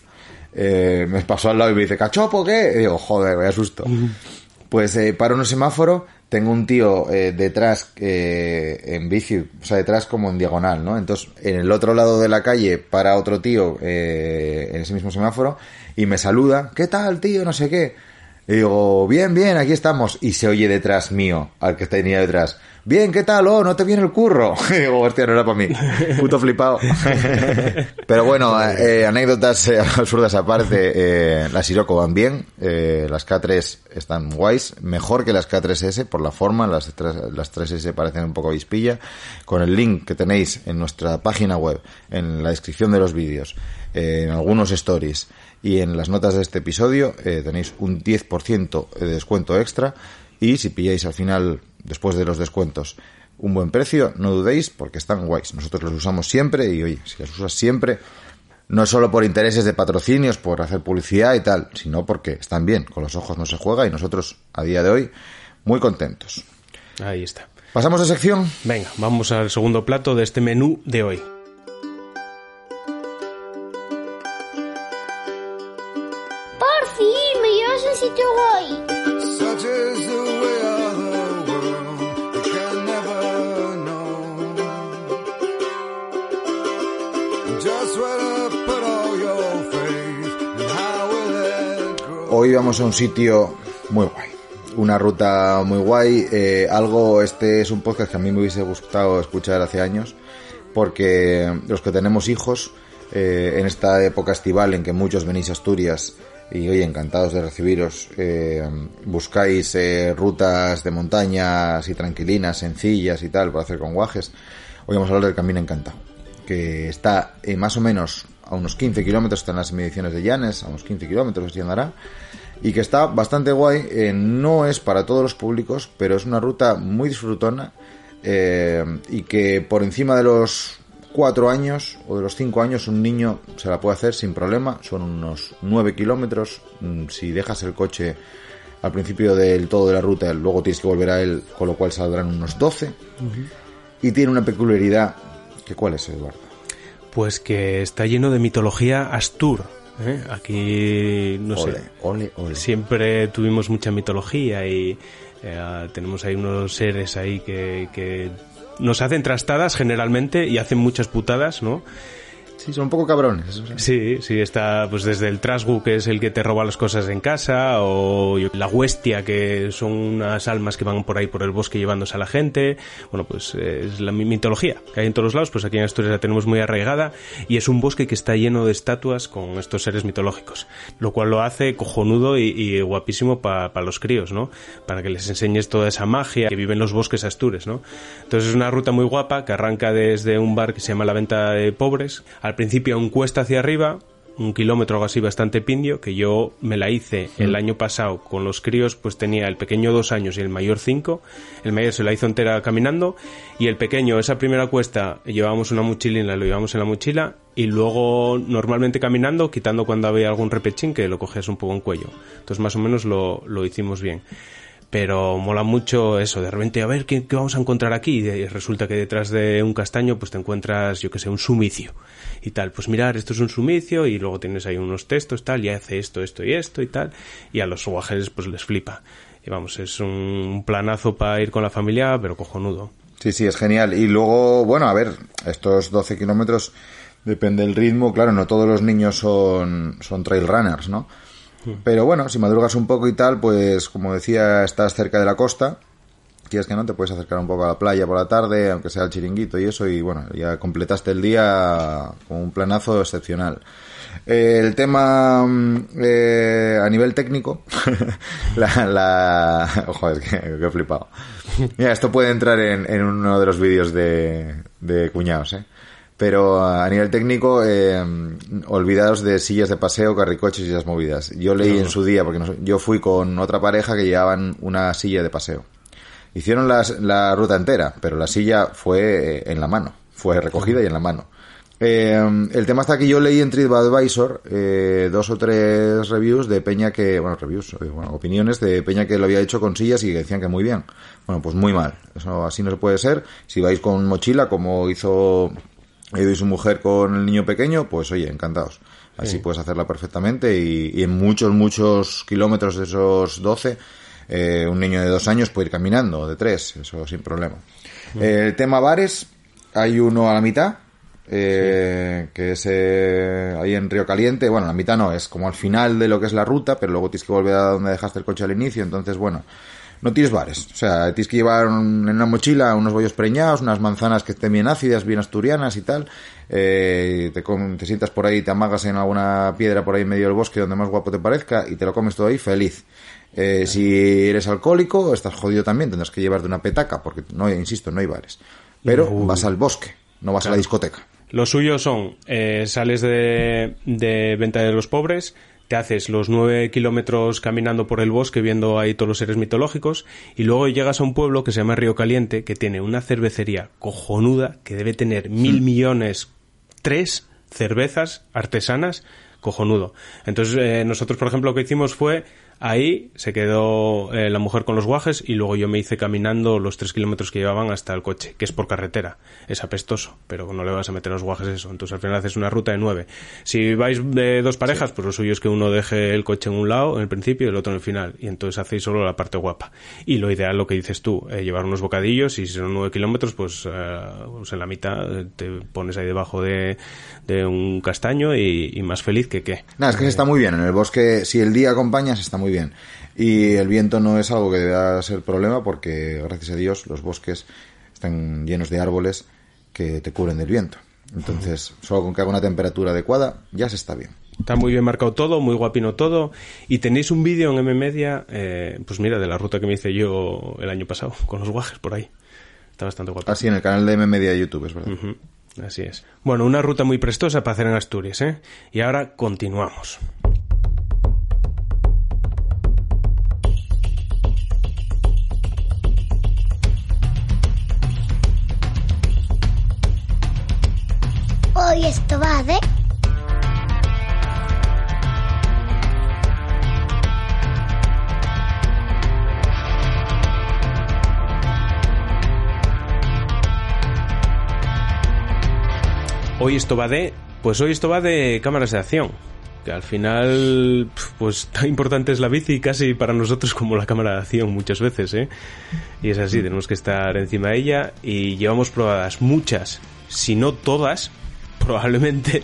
eh, me pasó al lado y me dice, ¿cachopo qué? Y digo, joder, me asusto. Pues eh, un semáforo, tengo un tío eh, detrás eh, en bici, o sea, detrás como en diagonal, ¿no? Entonces, en el otro lado de la calle para otro tío eh, en ese mismo semáforo y me saluda, ¿qué tal, tío? No sé qué. Y digo, bien, bien, aquí estamos. Y se oye detrás mío, al que tenía detrás. Bien, ¿qué tal? Oh, ¿no te viene el curro? Y digo, hostia, no era para mí. Puto flipado. Pero bueno, eh, anécdotas eh, absurdas aparte. Eh, las Sirocco van bien. Eh, las K3 están guays. Mejor que las K3S por la forma. Las, tres- las 3S parecen un poco avispilla. Con el link que tenéis en nuestra página web, en la descripción de los vídeos, en algunos stories y en las notas de este episodio, eh, tenéis un 10% de descuento extra. Y si pilláis al final, después de los descuentos, un buen precio, no dudéis porque están guays. Nosotros los usamos siempre y oye, si los usas siempre, no solo por intereses de patrocinios, por hacer publicidad y tal, sino porque están bien, con los ojos no se juega y nosotros a día de hoy muy contentos. Ahí está. Pasamos de sección. Venga, vamos al segundo plato de este menú de hoy. Hoy vamos a un sitio muy guay. Una ruta muy guay. eh, algo, este es un podcast que a mí me hubiese gustado escuchar hace años. Porque los que tenemos hijos, eh, en esta época estival en que muchos venís a Asturias y hoy encantados de recibiros, eh, buscáis eh, rutas de montaña así tranquilinas, sencillas y tal, para hacer con guajes. Hoy vamos a hablar del Camino Encantado, que está eh, más o menos a unos 15 kilómetros, están las mediciones de Llanes, a unos 15 kilómetros así andará, y que está bastante guay. no es para todos los públicos, pero es una ruta muy disfrutona y que por encima de los cuatro años o de los cinco años un niño se la puede hacer sin problema. Son unos 9 kilómetros. Mm, Si dejas el coche al principio del todo de la ruta, luego tienes que volver a él, con lo cual saldrán unos 12. Y tiene una peculiaridad. que ¿Cuál es, Eduardo? Pues que está lleno de mitología astur. ¿eh? Aquí, no Ole, sé, ole, ole. siempre tuvimos mucha mitología y eh, tenemos ahí unos seres ahí que, que nos hacen trastadas generalmente y hacen muchas putadas, ¿no? Sí, son un poco cabrones. sí. Sí, está pues desde el Trasgu, que es el que te roba las cosas en casa, o la Huestia, que son unas almas que van por ahí por el bosque llevándose a la gente. Bueno, pues eh, es la mi- mitología que hay en todos los lados, pues aquí en Asturias la tenemos muy arraigada, y es un bosque que está lleno de estatuas con estos seres mitológicos, lo cual lo hace cojonudo y, y guapísimo para los críos, ¿no? Para que les enseñes toda esa magia que vive en los bosques astures, ¿no? Entonces es una ruta muy guapa que arranca desde un bar que se llama La Venta de Pobres, al principio aún cuesta hacia arriba, un kilómetro o así bastante pindio, que yo me la hice el año pasado con los críos, pues tenía el pequeño dos años y el mayor cinco. El mayor se la hizo entera caminando y el pequeño, esa primera cuesta, llevábamos una mochilina, lo llevamos en la mochila y luego normalmente caminando, quitando cuando había algún repechín que lo cogías un poco en cuello. Entonces más o menos lo, lo hicimos bien pero mola mucho eso, de repente a ver ¿qué, vamos a encontrar aquí y resulta que detrás de un castaño pues te encuentras yo que sé un sumicio y tal, pues mirar esto es un sumicio y luego tienes ahí unos textos tal y hace esto, esto y esto y tal y a los guajes pues les flipa y vamos, es un planazo para ir con la familia pero cojonudo Sí, sí, es genial. Y luego, bueno, a ver, estos 12 kilómetros depende del ritmo. Claro, no todos los niños son, son trail runners, ¿no? Pero bueno, si madrugas un poco y tal, pues como decía, estás cerca de la costa. Quieres que no, te puedes acercar un poco a la playa por la tarde, aunque sea el chiringuito y eso, y bueno, ya completaste el día con un planazo excepcional. Eh, el tema mm, eh, a nivel técnico, la, la... Es que, que he flipado. Mira, esto puede entrar en, en uno de los vídeos de, de cuñados, ¿eh? Pero a nivel técnico, eh, olvidaos de sillas de paseo, carricoches y esas movidas. Yo leí en su día, porque nos- yo fui con otra pareja que llevaban una silla de paseo. Hicieron las- la ruta entera, pero la silla fue eh, en la mano. Fue recogida y en la mano. Eh, el tema está que yo leí en TripAdvisor eh, dos o tres reviews de Peña que, bueno, reviews, eh, bueno, opiniones de Peña que lo había hecho con sillas y que decían que muy bien. Bueno, pues muy mal. Eso así no se puede ser. Si vais con mochila, como hizo y su mujer con el niño pequeño, pues oye, encantados. Así puedes hacerla perfectamente y, y en muchos, muchos kilómetros de esos 12, eh, un niño de dos años puede ir caminando, de tres, eso sin problema. Eh, el tema bares, hay uno a la mitad, eh, que es eh, ahí en Río Caliente. Bueno, la mitad no, es como al final de lo que es la ruta, pero luego tienes que volver a donde dejaste el coche al inicio. Entonces, bueno, no tienes bares. O sea, tienes que llevar un- en una mochila unos bollos preñados, unas manzanas que estén bien ácidas, bien asturianas y tal. Eh, te, te sientas por ahí, te amagas en alguna piedra por ahí en medio del bosque donde más guapo te parezca y te lo comes todo ahí feliz. Eh, si eres alcohólico, estás jodido también, tendrás que llevarte una petaca, porque no, insisto, no hay bares. Pero vas al bosque, no vas a la discoteca. Los suyos son, eh, sales de, de Venta de los Pobres, te haces los nueve kilómetros caminando por el bosque viendo ahí todos los seres mitológicos y luego llegas a un pueblo que se llama Río Caliente que tiene una cervecería cojonuda que debe tener mil millones, tres cervezas artesanas cojonudo. Entonces eh, nosotros por ejemplo lo que hicimos fue ahí se quedó eh, la mujer con los guajes y luego yo me hice caminando los tres kilómetros que llevaban hasta el coche, que es por carretera. Es apestoso, pero no le vas a meter los guajes eso. Entonces al final haces una ruta de nueve. Si vais de dos parejas, pues lo suyo es que uno deje el coche en un lado en el principio y el otro en el final. Y entonces hacéis solo la parte guapa. Y lo ideal, lo que dices tú, eh, llevar unos bocadillos y si son nueve kilómetros, pues, eh, pues en la mitad te pones ahí debajo de, de un castaño y, y más feliz que qué. Nada, es que se está muy bien. En el bosque, si el día acompaña, se está muy bien. Y el viento no es algo que deba ser problema porque, gracias a Dios, los bosques están llenos de árboles que te cubren del viento. Entonces, solo con que haga una temperatura adecuada, ya se está bien. Está muy bien marcado todo, muy guapino todo. Y tenéis un vídeo en M Media, eh, pues mira, de la ruta que me hice yo el año pasado, con los guajes por ahí. Está bastante guapo. Así en el canal de M Media de YouTube, es verdad. Ujú, Así es. Bueno, una ruta muy prestosa para hacer en Asturias, ¿eh? Y ahora continuamos. Hoy esto va de... Hoy esto va de... Pues hoy esto va de cámaras de acción. Que al final, pues tan importante es la bici casi para nosotros como la cámara de acción muchas veces, ¿eh? Y es así, tenemos que estar encima de ella y llevamos probadas muchas, si no todas, probablemente.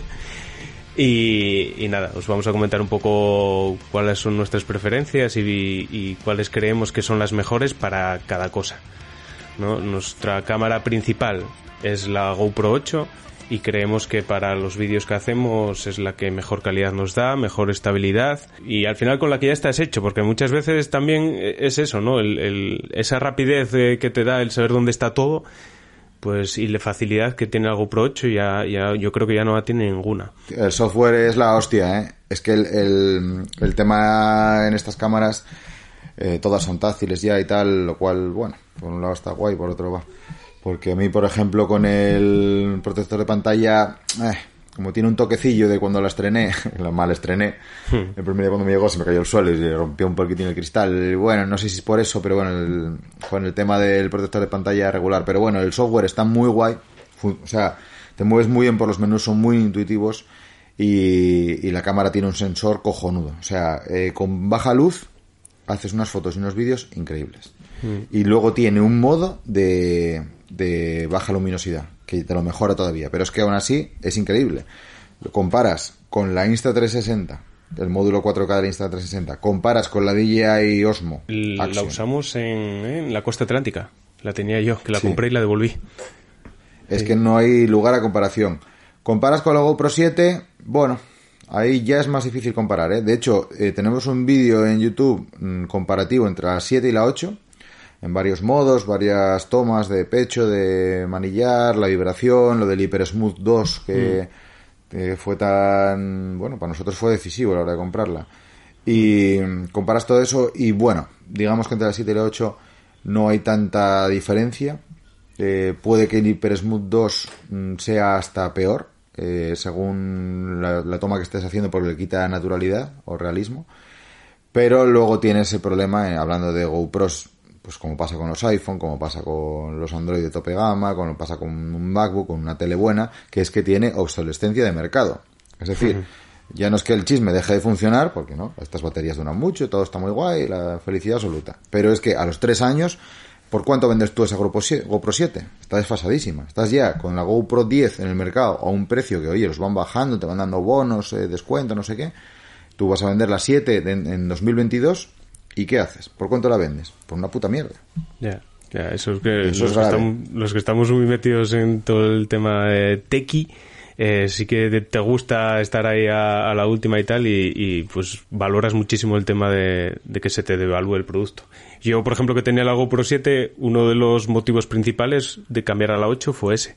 Y, y nada, os vamos a comentar un poco cuáles son nuestras preferencias y, y cuáles creemos que son las mejores para cada cosa. ¿no? Nuestra cámara principal es la GoPro 8 y creemos que para los vídeos que hacemos es la que mejor calidad nos da, mejor estabilidad y al final con la que ya estás hecho, porque muchas veces también es eso, ¿no? El, esa rapidez eh, que te da el saber dónde está todo, pues y la facilidad que tiene la GoPro 8 ya, ya yo creo que ya no la tiene ninguna. El software es la hostia, ¿eh? Es que el, el, el tema en estas cámaras, eh, todas son táctiles ya y tal, lo cual, bueno, por un lado está guay, por otro va. Porque a mí, por ejemplo, con el protector de pantalla, eh, como tiene un toquecillo de cuando la estrené, la mal estrené, el primer día cuando me llegó se me cayó el suelo y se rompió un poquitín el cristal. Bueno, no sé si es por eso, pero bueno, el- con el tema del protector de pantalla regular. Pero bueno, el software está muy guay, o sea, te mueves muy bien por los menús, son muy intuitivos y, y la cámara tiene un sensor cojonudo. O sea, eh, con baja luz haces unas fotos y unos vídeos increíbles. Y luego tiene un modo de, de baja luminosidad, que te lo mejora todavía. Pero es que aún así es increíble. Lo comparas con la Insta360, el módulo 4K de la Insta360, comparas con la DJI Osmo. La Action. usamos en, en la costa atlántica, la tenía yo, que la Sí. compré y la devolví. Es que no hay lugar a comparación. Comparas con la GoPro 7, bueno, ahí ya es más difícil comparar, ¿eh? De hecho, eh, tenemos un vídeo en YouTube mm, comparativo entre la 7 y la 8, en varios modos, varias tomas de pecho, de manillar, la vibración, lo del Hyper Smooth 2, que, que fue tan, bueno, para nosotros fue decisivo a la hora de comprarla. Y mm, comparas todo eso y bueno, digamos que entre la 7 y la 8 no hay tanta diferencia. Eh, puede que el Hyper Smooth 2 mm, sea hasta peor, eh, según la, la toma que estés haciendo porque le quita naturalidad o realismo. Pero luego tienes el problema, eh, hablando de GoPros pues como pasa con los iPhone, como pasa con los Android de tope gama, como pasa con un MacBook, con una tele buena, que es que tiene obsolescencia de mercado. Es decir, ya no es que el chisme deje de funcionar, porque no, estas baterías duran mucho, todo está muy guay, la felicidad absoluta. Pero es que a los tres años, ¿por cuánto vendes tú esa GoPro 7? GoPro 7? Está desfasadísima. Estás ya con la GoPro 10 en el mercado a un precio que, oye, los van bajando, te van dando bonos, eh, descuento, no sé qué. Tú vas a vender la 7 en, en 2022 y ¿qué haces? ¿Por cuánto la vendes? Por una puta mierda. Ya, ya, eso es que, Eso los, es que estamos, los que estamos muy metidos en todo el tema de tequi, eh, sí que te- te gusta estar ahí a, a la última y tal, y, y, pues valoras muchísimo el tema de, de que se te devalúe el producto. Yo, por ejemplo, que tenía la GoPro 7, uno de los motivos principales de cambiar a la 8 fue ese.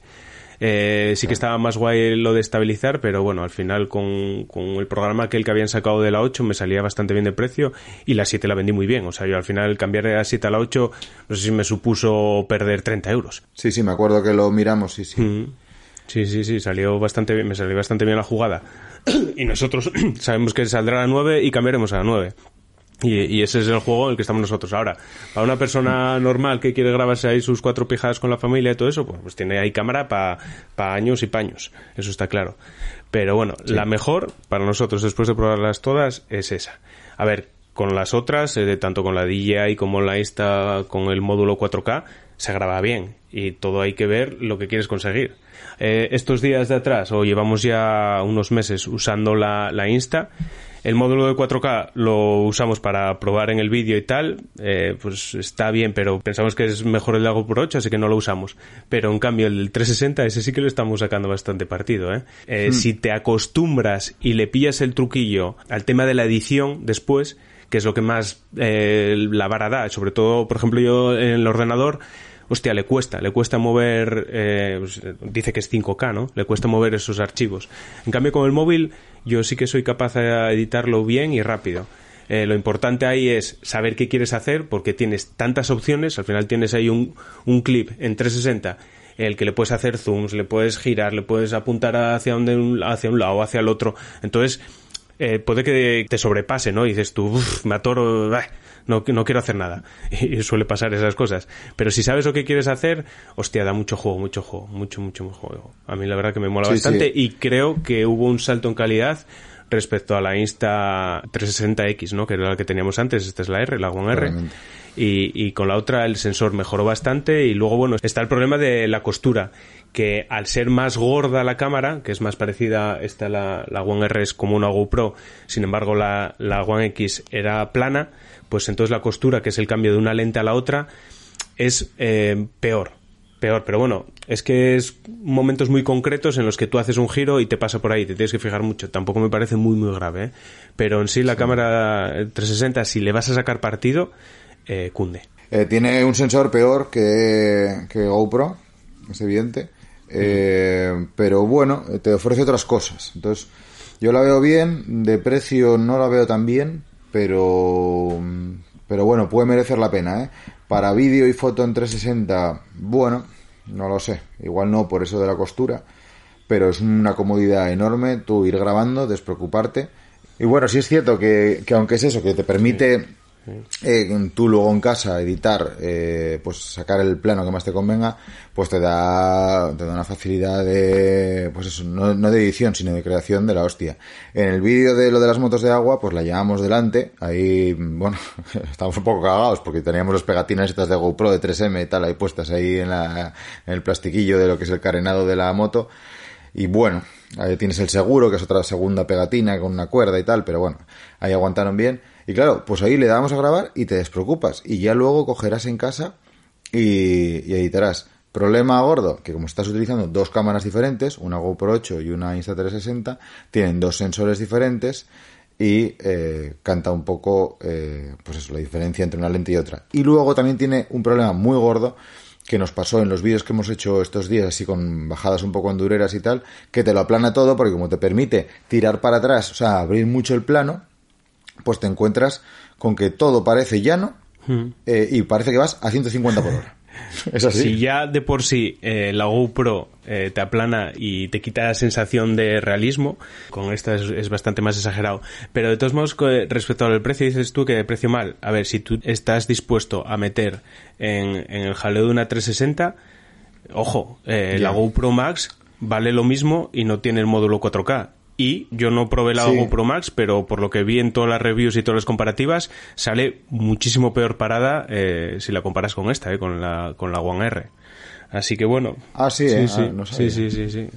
Eh, sí que estaba más guay lo de estabilizar, pero bueno, al final con, con el programa que el que habían sacado de la 8 me salía bastante bien de precio y la 7 la vendí muy bien. O sea, yo al final cambiar de la 7 a la 8, no sé si me supuso perder 30 euros. Sí, sí, me acuerdo que lo miramos, sí, sí. Mm. Sí, sí, sí, salió bastante bien, me salió bastante bien la jugada. y nosotros sabemos que saldrá a la 9 y cambiaremos a la 9. Y, y ese es el juego en el que estamos nosotros ahora. Para una persona normal que quiere grabarse ahí sus cuatro pijadas con la familia y todo eso, pues, pues tiene ahí cámara para años y paños. Eso está claro. Pero bueno, la mejor para nosotros después de probarlas todas es esa. A ver, con las otras, eh, tanto con la DJI como la Insta con el módulo 4K, se graba bien. Y todo hay que ver lo que quieres conseguir. Eh, estos días de atrás, o llevamos ya unos meses usando la, la Insta, el módulo de 4K lo usamos para probar en el vídeo y tal, eh, pues está bien, pero pensamos que es mejor el de GoPro 8, así que no lo usamos. Pero en cambio el del 360, ese sí que lo estamos sacando bastante partido. ¿eh? Eh, Si te acostumbras y le pillas el truquillo al tema de la edición después, que es lo que más eh, la vara da, sobre todo, por ejemplo, yo en el ordenador, hostia, le cuesta, le cuesta mover, eh, pues, dice que es 5K, ¿no? Le cuesta mover esos archivos. En cambio, con el móvil, yo sí que soy capaz de editarlo bien y rápido. Eh, lo importante ahí es saber qué quieres hacer, porque tienes tantas opciones, al final tienes ahí un, un clip en 360 el que le puedes hacer zooms, le puedes girar, le puedes apuntar hacia, un, hacia un lado hacia el otro. Entonces, eh, puede que te sobrepase, ¿no? Y dices tú, "Uf, me atoro, no, no quiero hacer nada. Y suele pasar esas cosas. Pero si sabes lo que quieres hacer, hostia, da mucho juego, mucho juego, mucho, mucho juego. A mí la verdad que me mola Sí, bastante sí. y creo que hubo un salto en calidad respecto a la Insta 360X, ¿no? Que era la que teníamos antes, esta es la R, la One R. Y, y con la otra el sensor mejoró bastante y luego, bueno, está el problema de la costura, que al ser más gorda la cámara, que es más parecida, esta la, la One R es como una GoPro, sin embargo la, la One X era plana, pues entonces la costura, que es el cambio de una lente a la otra, es eh, peor. Peor, pero bueno, es que es momentos muy concretos en los que tú haces un giro y te pasa por ahí, te tienes que fijar mucho. Tampoco me parece muy, muy grave, ¿eh? Pero en sí la cámara 360, si le vas a sacar partido, eh, cunde. Eh, tiene un sensor peor que, que GoPro, es evidente. Eh, pero bueno, te ofrece otras cosas. Entonces, yo la veo bien, de precio no la veo tan bien, pero, pero bueno, puede merecer la pena, ¿eh? Para vídeo y foto en 360, bueno, no lo sé. Igual no por eso de la costura, pero es una comodidad enorme tú ir grabando, despreocuparte. Y bueno, sí es cierto que, que aunque es eso, que te permite eh, tú luego en casa editar, eh, pues sacar el plano que más te convenga, pues te da, te da una facilidad de, pues eso, no, de edición, sino de creación de la hostia. En el vídeo de lo de las motos de agua, pues la llevamos delante, ahí, bueno, estamos un poco cagados porque teníamos las pegatinas estas de GoPro de 3M y tal, ahí puestas ahí en, la, en el plastiquillo de lo que es el carenado de la moto. Y bueno, ahí tienes el seguro, que es otra segunda pegatina con una cuerda y tal, pero bueno, ahí aguantaron bien. Y claro, pues ahí le damos a grabar y te despreocupas. Y ya luego cogerás en casa y, y editarás. Problema gordo, que como estás utilizando dos cámaras diferentes, una GoPro 8 y una Insta360, tienen dos sensores diferentes y eh, canta un poco, eh, pues eso, la diferencia entre una lente y otra. Y luego también tiene un problema muy gordo que nos pasó en los vídeos que hemos hecho estos días, así con bajadas un poco endureras y tal, que te lo aplana todo porque como te permite tirar para atrás, o sea, abrir mucho el plano, pues te encuentras con que todo parece llano eh, y parece que vas a 150 por hora. Es así. Si ya de por sí eh, la GoPro eh, te aplana y te quita la sensación de realismo, con esta es, es bastante más exagerado. Pero de todos modos, respecto al precio, dices tú que precio mal. A ver, si tú estás dispuesto a meter en, en el jaleo de una 360, ojo, eh, la GoPro Max vale lo mismo y no tiene el módulo 4K. Y yo no probé la Sí. GoPro Max, pero por lo que vi en todas las reviews y todas las comparativas, sale muchísimo peor parada eh, si la comparas con esta, eh, con la con la One R. Así que bueno. Ah, sí, eh. sí, Ah, no sí, sí, sí, sí.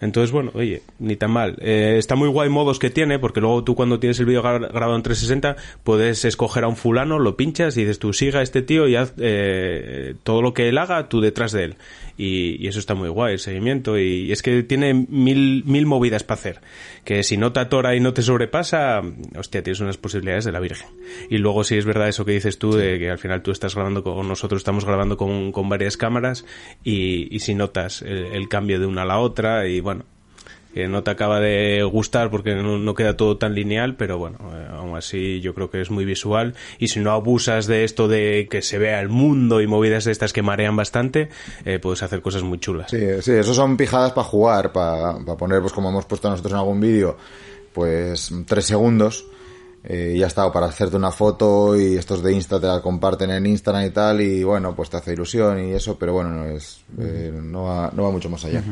Entonces, bueno, oye, ni tan mal. Eh, está muy guay modos que tiene, porque luego tú cuando tienes el vídeo gra- grabado en 360, puedes escoger a un fulano, lo pinchas y dices tú, siga a este tío y haz eh, todo lo que él haga, tú detrás de él. Y, y eso está muy guay, el seguimiento. Y, y es que tiene mil, mil movidas para hacer. Que si no te atora y no te sobrepasa, hostia, tienes unas posibilidades de la Virgen. Y luego si es verdad eso que dices tú, de que al final tú estás grabando con nosotros, estamos grabando con, con varias cámaras y, y si notas el, el cambio de una a la otra y bueno, que no te acaba de gustar porque no, no queda todo tan lineal, pero bueno, eh, aún así yo creo que es muy visual y si no abusas de esto de que se vea el mundo y movidas de estas que marean bastante, eh, puedes hacer cosas muy chulas. Sí, sí, eso son pijadas para jugar, para poner, pues como hemos puesto nosotros en algún vídeo, pues tres segundos. eh, y ya está, o para hacerte una foto y estos de Insta te la comparten en Instagram y tal, y bueno, pues te hace ilusión y eso, pero bueno, no es, eh, no, va, no va mucho más allá.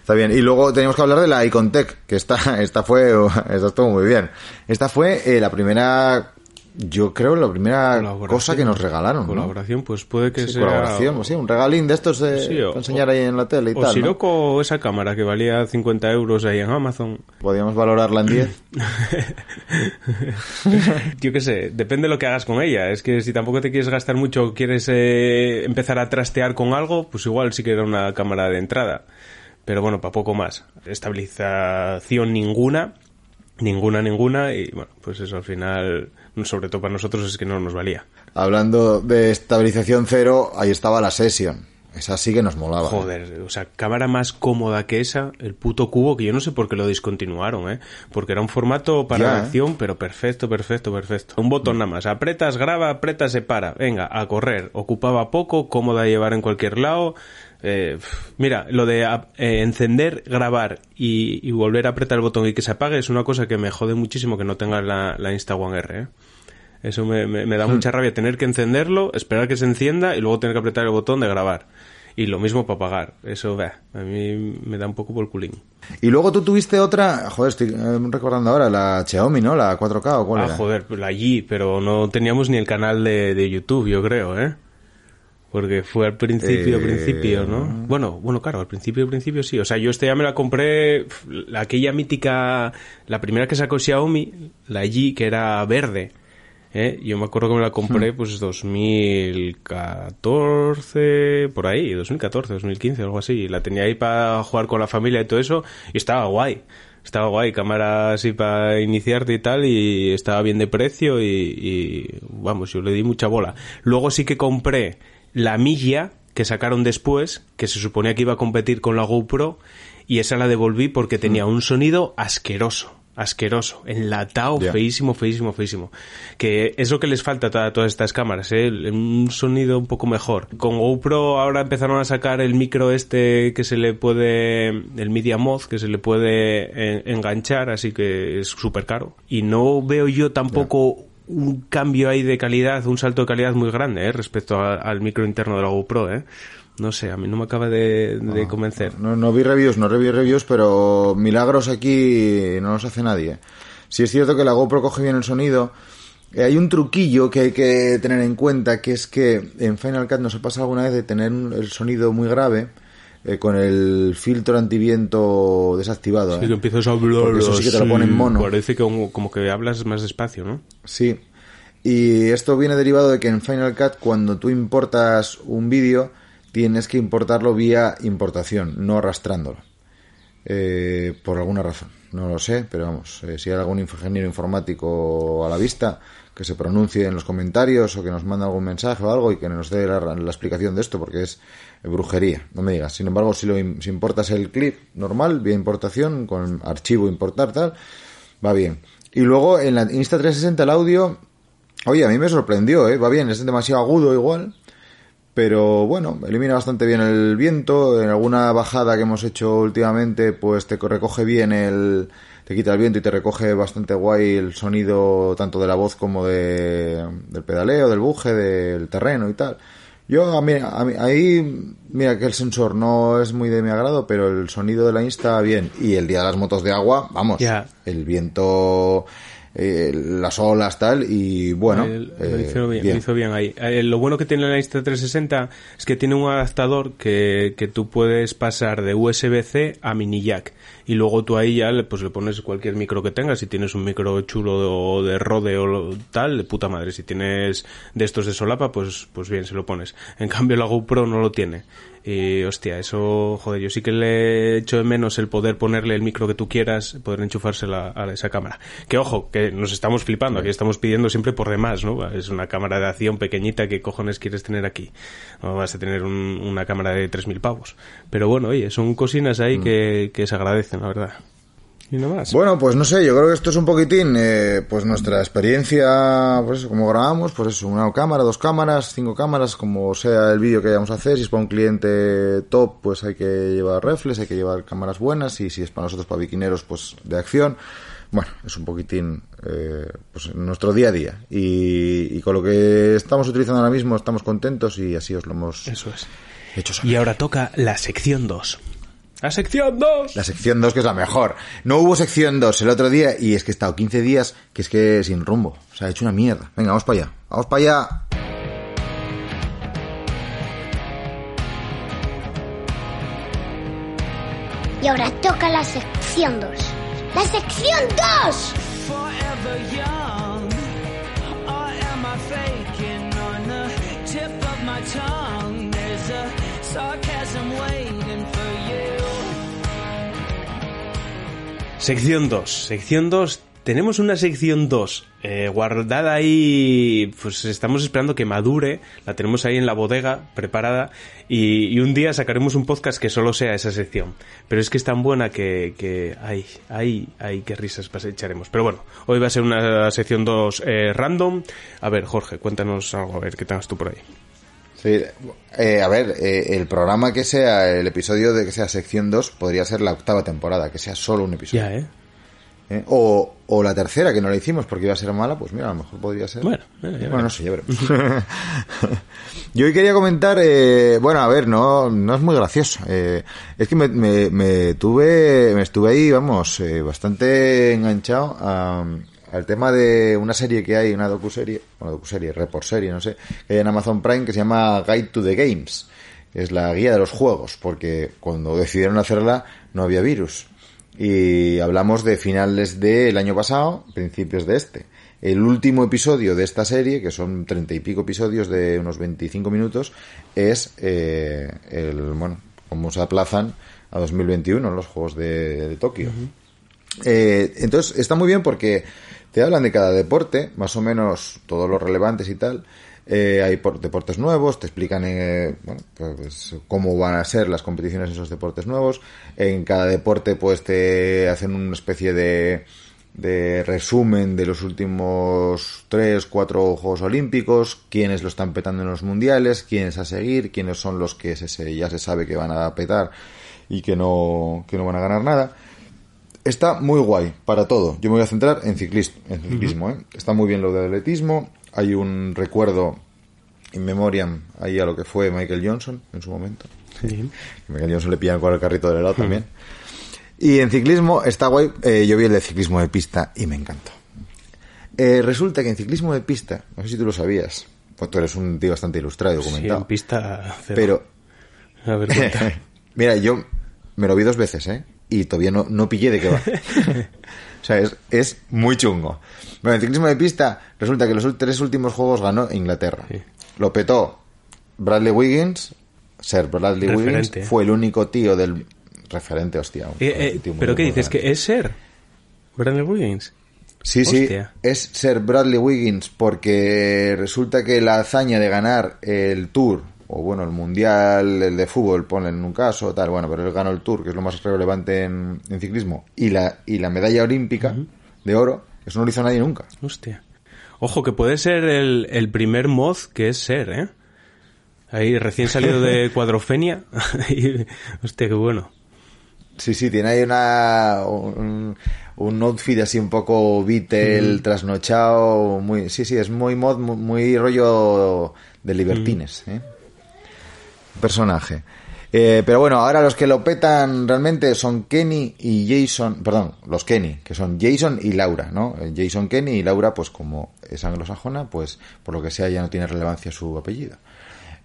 Está bien. Y luego teníamos que hablar de la Icontech, que esta, esta fue, esta estuvo muy bien. Esta fue eh, la primera, yo creo, la primera cosa que nos regalaron. ¿no? Colaboración, pues puede que Sí, sea... colaboración, pues sí, un regalín de estos de, Sí, o- para enseñar ahí en la tele y O tal. ¿no? Siroco o esa cámara que valía 50 euros ahí en Amazon. Podríamos valorarla en 10. Yo qué sé, depende de lo que hagas con ella. Es que si tampoco te quieres gastar mucho, quieres eh, empezar a trastear con algo, pues igual sí que era una cámara de entrada. Pero bueno, para poco más. Estabilización ninguna, ninguna, ninguna. Y bueno, pues eso al final, sobre todo para nosotros, es que no nos valía. Hablando de estabilización cero, ahí estaba la Session. Esa sí que nos molaba. Joder, o sea, cámara más cómoda que esa, el puto cubo, que yo no sé por qué lo discontinuaron, ¿eh? Porque era un formato para Ya, la ¿eh? acción, pero perfecto, perfecto, perfecto. Un botón nada más, apretas, graba, apretas, se para. Venga, a correr. Ocupaba poco, cómoda de llevar en cualquier lado. Eh, mira, lo de eh, encender, grabar y, y volver a apretar el botón y que se apague es una cosa que me jode muchísimo que no tenga la, la Insta One R, ¿eh? Eso me, me- me da mucha rabia tener que encenderlo, esperar que se encienda y luego tener que apretar el botón de grabar. Y lo mismo para apagar. Eso, bah, a mí me da un poco por culín. Y luego tú tuviste otra, joder, estoy eh, recordando ahora, la Xiaomi, ¿no? La 4K o cuál Ah, era. joder, la allí, pero no teníamos ni el canal de, de YouTube, yo creo, ¿eh? Porque fue al principio, Eh, principio, ¿no? Bueno, bueno, claro, al principio, principio sí. O sea, yo esta ya me la compré, la- aquella mítica, la primera que sacó Xiaomi, la G, que era verde. ¿eh? Yo me acuerdo que me la compré, pues, 2014, por ahí, 2014, 2015, algo así. La tenía ahí para jugar con la familia y todo eso, y estaba guay. Estaba guay, cámara así para iniciarte y tal, y estaba bien de precio y, y, vamos, yo le di mucha bola. Luego sí que compré la milla que sacaron después, que se suponía que iba a competir con la GoPro, y esa la devolví porque tenía un sonido asqueroso, asqueroso, enlatado, feísimo, feísimo, feísimo. Que es lo que les falta a toda- todas estas cámaras, ¿eh? Un sonido un poco mejor. Con GoPro ahora empezaron a sacar el micro este que se le puede, el Media Mod, que se le puede eh, enganchar, así que es súper caro. Y no veo yo tampoco un cambio ahí de calidad, un salto de calidad muy grande, ¿eh? Respecto a- al micro interno de la GoPro, ¿eh? No sé, a mí no me acaba de, de convencer. No, no vi reviews, no vi reviews, pero milagros aquí no los hace nadie. Si es cierto que la GoPro coge bien el sonido. Eh, hay un truquillo que hay que tener en cuenta, que es que en Final Cut nos ha pasado alguna vez de tener un- el sonido muy grave eh, con el filtro antiviento desactivado. Sí, ¿eh? que empiezas a hablar eso sí que te lo así, pone en mono. Parece que como, como que hablas más despacio, ¿no? Sí. Y esto viene derivado de que en Final Cut cuando tú importas un vídeo tienes que importarlo vía importación, no arrastrándolo. Eh, por alguna razón. No lo sé, pero vamos, eh, si hay algún ingeniero informático a la vista que se pronuncie en los comentarios o que nos mande algún mensaje o algo y que nos dé la, explicación de esto porque es brujería, no me digas. Sin embargo, si, lo, si importas el clip normal, vía importación, con archivo importar tal, va bien. Y luego en la Insta360 el audio, oye, a mí me sorprendió, ¿eh? va bien, es demasiado agudo igual, Pero bueno, elimina bastante bien el viento. En alguna bajada que hemos hecho últimamente, pues te recoge bien el. Te quita el viento y te recoge bastante guay el sonido tanto de la voz como de, del pedaleo, del buje, del terreno y tal. Yo, a mí, a mí- ahí, mira que el sensor no es muy de mi agrado, pero el sonido de la Insta, bien. Y el día de las motos de agua, vamos, Ya. el viento, eh, las olas, tal, y bueno. Eh, lo, eh, hizo bien, bien. lo hizo bien ahí. Eh, lo bueno que tiene la Insta360 es que tiene un adaptador que, que tú puedes pasar de USB-C a mini jack. Y luego tú ahí ya le, pues le pones cualquier micro que tengas. Si tienes un micro chulo de, de Rode o tal, de puta madre. Si tienes de estos de solapa, pues, pues bien, se lo pones. En cambio la GoPro no lo tiene. Y hostia, eso, joder, yo sí que le echo de menos el poder ponerle el micro que tú quieras, poder enchufársela a esa cámara. Que ojo, que nos estamos flipando, aquí estamos pidiendo siempre por demás, ¿no? Es una cámara de acción pequeñita, ¿qué cojones quieres tener aquí? No vas a tener un- una cámara de 3.000 pavos. Pero bueno, oye, son cosinas ahí que, que se agradecen, la verdad. Y no más. Bueno, pues no sé, yo creo que esto es un poquitín, eh, pues nuestra experiencia, pues eso, como grabamos, pues eso, una cámara, dos cámaras, cinco cámaras, como sea el vídeo que vayamos a hacer, si es para un cliente top, pues hay que llevar reflex, hay que llevar cámaras buenas, y si es para nosotros, para biquineros, pues de acción. Bueno, es un poquitín, eh, pues nuestro día a día. Y, y con lo que estamos utilizando ahora mismo estamos contentos y así os lo hemos Eso es. hecho saber. Y ahora toca la sección 2. ¡La sección 2! La sección 2 que es la mejor. No hubo sección 2 el otro día y es que he estado 15 días que es que sin rumbo. O sea, he hecho una mierda. Venga, vamos para allá. Vamos para allá. Y ahora toca la sección 2. ¡La sección 2! forever young? Or am I faking on the tip of my tongue? Sección 2. Sección 2. Tenemos una sección 2 eh, guardada ahí. Pues estamos esperando que madure. La tenemos ahí en la bodega preparada. Y, un día sacaremos un podcast que solo sea esa sección. Pero es que es tan buena que. que ay, ay, ay, qué risas echaremos. Pero bueno, hoy va a ser una sección 2 eh, random. A ver, Jorge, cuéntanos algo. A ver, ¿qué tengas tú por ahí? Sí, eh, a ver, eh, el programa que sea, el episodio de que sea sección 2 podría ser la octava temporada, que sea solo un episodio. Ya, ¿eh? ¿Eh? O, o la tercera, que no la hicimos porque iba a ser mala, pues mira, a lo mejor podría ser. Bueno, bueno, no sé, ya veremos. Yo hoy quería comentar, eh, bueno, a ver, no, no es muy gracioso. Eh, es que me, me, me tuve, me estuve ahí, vamos, eh, bastante enganchado a- al tema de una serie que hay, una docuserie, bueno, docuserie, report serie, no sé, que hay en Amazon Prime que se llama Guide to the Games. Es la guía de los juegos, porque cuando decidieron hacerla no había virus. Y hablamos de finales del año pasado, principios de este. El último episodio de esta serie, que son treinta y pico episodios de unos 25 minutos, es eh, el, bueno, cómo se aplazan a 2021 los Juegos de, de Tokio. Eh, entonces, está muy bien porque te hablan de cada deporte, más o menos todos los relevantes y tal. Eh, hay por- deportes nuevos, te explican eh, bueno, pues, cómo van a ser las competiciones en esos deportes nuevos. En cada deporte, pues te hacen una especie de, de resumen de los últimos tres, cuatro Juegos Olímpicos, quiénes lo están petando en los mundiales, quiénes a seguir, quiénes son los que se- ya se sabe que van a petar y que no, que no van a ganar nada. Está muy guay para todo. Yo me voy a centrar en ciclismo. En ciclismo ¿eh? Está muy bien lo de atletismo. Hay un recuerdo in memoriam ahí a lo que fue Michael Johnson en su momento. Sí. Michael Johnson le pillan con el carrito del helado también. Y en ciclismo está guay. eh, yo vi el de ciclismo de pista y me encantó. Eh, resulta que en ciclismo de pista, no sé si tú lo sabías, pues tú eres un tío bastante ilustrado y Sí, documentado. en pista cero. pero A ver. Mira, yo me lo vi dos veces, ¿eh? Y todavía no, no pillé de qué va. o sea, es, es muy chungo. Bueno, en ciclismo de pista resulta que los tres últimos juegos ganó Inglaterra. Sí. Lo petó Bradley Wiggins. Ser Bradley Referente. Wiggins fue el único tío del... Referente, hostia. un Eh, eh, tío muy ¿Pero qué muy dices? grande. ¿Que es ser? ¿Brandon Wiggins? Sí, sí, es ser Bradley Wiggins porque resulta que la hazaña de ganar el Tour, o bueno, el Mundial, el de fútbol, ponen en un caso, tal, bueno, pero él ganó el Tour, que es lo más relevante en, en ciclismo, y la, y la medalla olímpica de oro, eso no lo hizo nadie nunca. Hostia. Ojo, que puede ser el, el primer mod que es ser, ¿eh? Ahí recién salido de Cuadrofenia. Y, Hostia, qué bueno. Sí, sí, tiene ahí una, un, un outfit así un poco Beatle, trasnochado, muy, sí, sí, es muy mod, muy, muy rollo de libertines, ¿eh? Personaje. Eh, pero bueno, ahora los que lo petan realmente son Kenny y Jason, perdón, los Kenny, que son Jason y Laura, ¿no? Eh, Jason Kenny y Laura, pues como es anglosajona, pues por lo que sea ya no tiene relevancia su apellido.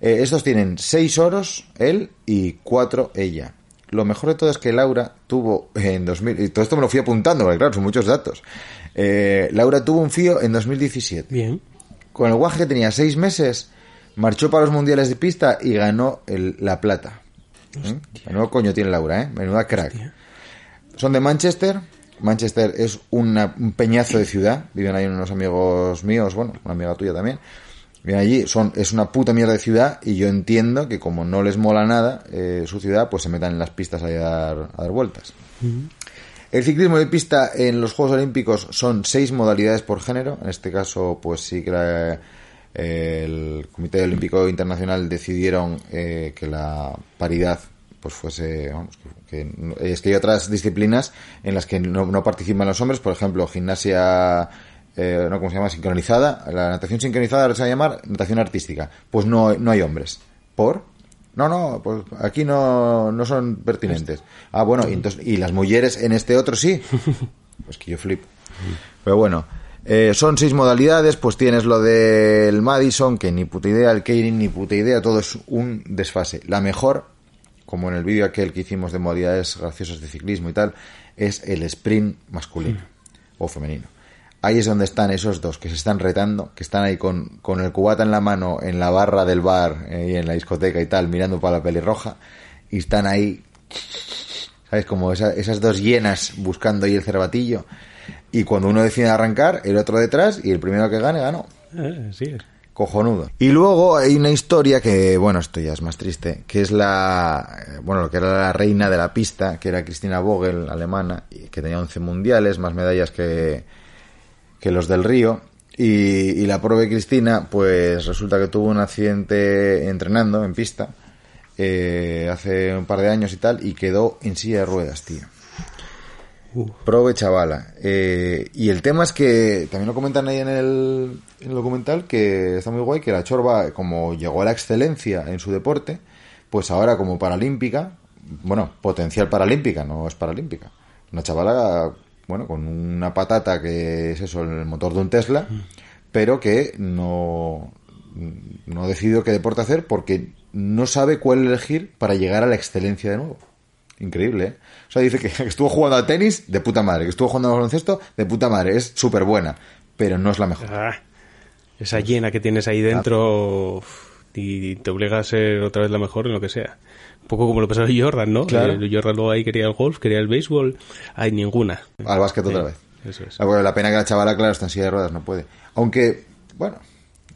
Eh, estos tienen seis oros, él, y cuatro ella. Lo mejor de todo es que Laura tuvo en 2000, y todo esto me lo fui apuntando, porque claro, son muchos datos. Eh, Laura tuvo un fío en 2017. Bien. Con el guaje que tenía seis meses, marchó para los mundiales de pista y ganó el- la plata. ¿Eh? Menudo coño tiene Laura, ¿eh? Menuda crack. Son de Manchester. Manchester es una- un peñazo de ciudad. Viven ahí unos amigos míos, bueno, una amiga tuya también. Viven allí, son, es una puta mierda de ciudad y yo entiendo que como no les mola nada eh, su ciudad, pues se metan en las pistas a dar, a dar vueltas. El ciclismo de pista en los Juegos Olímpicos son seis modalidades por género. En este caso, pues sí que la- el Comité Olímpico Internacional decidieron eh, que la paridad pues fuese vamos, que, que- es que hay otras disciplinas en las que no, no participan los hombres por ejemplo gimnasia eh, no cómo se llama sincronizada la natación sincronizada ahora se va a llamar natación artística pues no no hay hombres por no, no, pues aquí no, no son pertinentes. Ah, bueno, y, entonces, y las mujeres en este otro sí. Pues que yo flip. Pero bueno, eh, son seis modalidades, pues tienes lo del Madison, que ni puta idea, el Keirin, ni puta idea, todo es un desfase. La mejor, como en el vídeo aquel que hicimos de modalidades graciosas de ciclismo y tal, es el sprint masculino o femenino. Ahí es donde están esos dos que se están retando, que están ahí con, con el cubata en la mano en la barra del bar eh, y en la discoteca y tal, mirando para la pelirroja, y están ahí, ¿sabes? Como esa- esas dos hienas buscando ahí el cervatillo. Y cuando uno decide arrancar, el otro detrás, y el primero que gane, ganó. Eh, sí es. Cojonudo. Y luego hay una historia que, bueno, esto ya es más triste, que es la, bueno, lo que era la reina de la pista, que era Cristina Vogel, alemana, que tenía 11 mundiales, más medallas que, que los del Río. Y, y la pobre Cristina, pues resulta que tuvo un accidente entrenando en pista eh, hace un par de años y tal, y quedó en silla de ruedas, tío. Prove chavala. Eh, y el tema es que también lo comentan ahí en el, en el documental que está muy guay que la Chorba, como llegó a la excelencia en su deporte, pues ahora como paralímpica, bueno, potencial paralímpica, no es paralímpica. Una chavala, bueno, con una patata que es eso, el motor de un Tesla, pero que no, no ha decidido qué deporte hacer porque no sabe cuál elegir para llegar a la excelencia de nuevo. Increíble, ¿eh? O sea, dice que estuvo jugando al tenis de puta madre, que estuvo jugando al baloncesto de puta madre, es súper buena, pero no es la mejor. Ah, esa llena que tienes ahí dentro uf, y te obliga a ser otra vez la mejor en lo que sea. Un poco como lo pasó Jordan, ¿no? Claro. Eh, Jordan luego ahí quería el golf, quería el béisbol. Hay ninguna. Al básquet otra vez. Eso es. Ah, bueno, la pena que la chavala, claro, está en silla de ruedas, no puede. Aunque, bueno,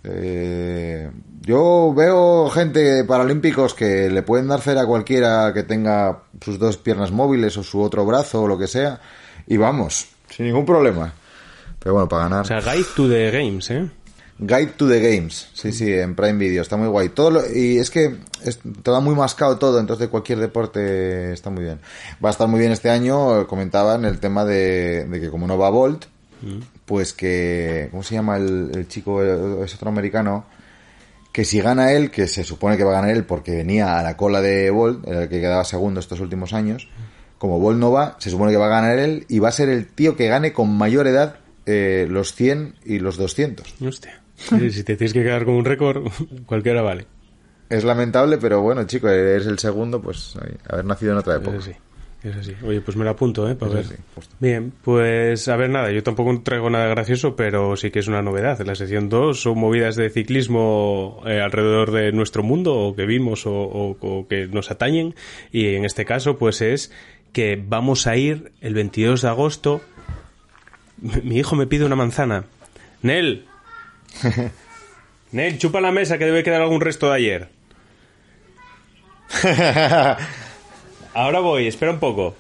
eh, yo veo gente paralímpicos que le pueden dar cera a cualquiera que tenga sus dos piernas móviles o su otro brazo o lo que sea, y vamos, sin ningún problema. Pero bueno, para ganar. O sea, Guide to the Games, ¿eh? Guide to the Games, sí, sí, en Prime Video, está muy guay. Todo lo- y es que es, te muy mascado todo, entonces cualquier deporte está muy bien. Va a estar muy bien este año, eh, comentaban el tema de, de que como no va Bolt, pues que, ¿cómo se llama el, el chico, eh, es otro americano? Que si gana él, que se supone que va a ganar él porque venía a la cola de Bolt, era el que quedaba segundo estos últimos años, como Bolt no va, se supone que va a ganar él y va a ser el tío que gane con mayor edad eh, los 100 y los 200. Hostia. Si te tienes que quedar con un récord, cualquiera vale. Es lamentable, pero bueno, chico, eres el segundo, pues haber nacido en otra época. Sí. Eso sí. Oye, pues me lo apunto, ¿eh? Para ver. Bien, pues a ver, nada, yo tampoco traigo nada gracioso, pero sí que es una novedad. En la sección 2 son movidas de ciclismo eh, alrededor de nuestro mundo, o que vimos, o, o- o que nos atañen. Y en este caso, pues es que vamos a ir el 22 de agosto. Mi mi hijo me pide una manzana. Nel. Nel, chupa la mesa que debe quedar algún resto de ayer. Ahora voy, espera un poco.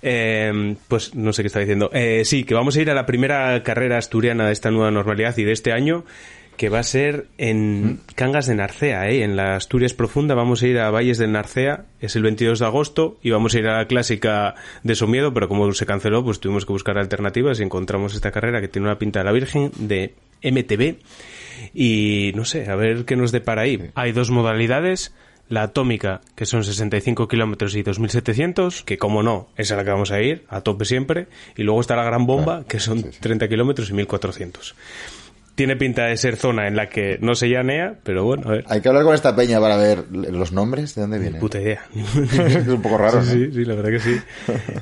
Eh, pues no sé qué está diciendo. Eh, sí, que vamos a ir a la primera carrera asturiana de esta nueva normalidad y de este año, que va a ser en Cangas de Narcea, ¿eh? en la Asturias Profunda. Vamos a ir a Valles del Narcea, es el 22 de agosto, y vamos a ir a la clásica de Somiedo, pero como se canceló, pues tuvimos que buscar alternativas y encontramos esta carrera que tiene una pinta de la Virgen de MTV. Y no sé, a ver qué nos depara ahí. Hay dos modalidades. La atómica, que son 65 kilómetros y 2.700, que como no, es a la que vamos a ir, a tope siempre. Y luego está la gran bomba, que son 30 kilómetros y 1.400. Tiene pinta de ser zona en la que no se llanea, pero bueno, a ver. Hay que hablar con esta peña para ver los nombres, de dónde vienen. Puta idea. es un poco raro, Sí, ¿no? sí, sí, la verdad que sí.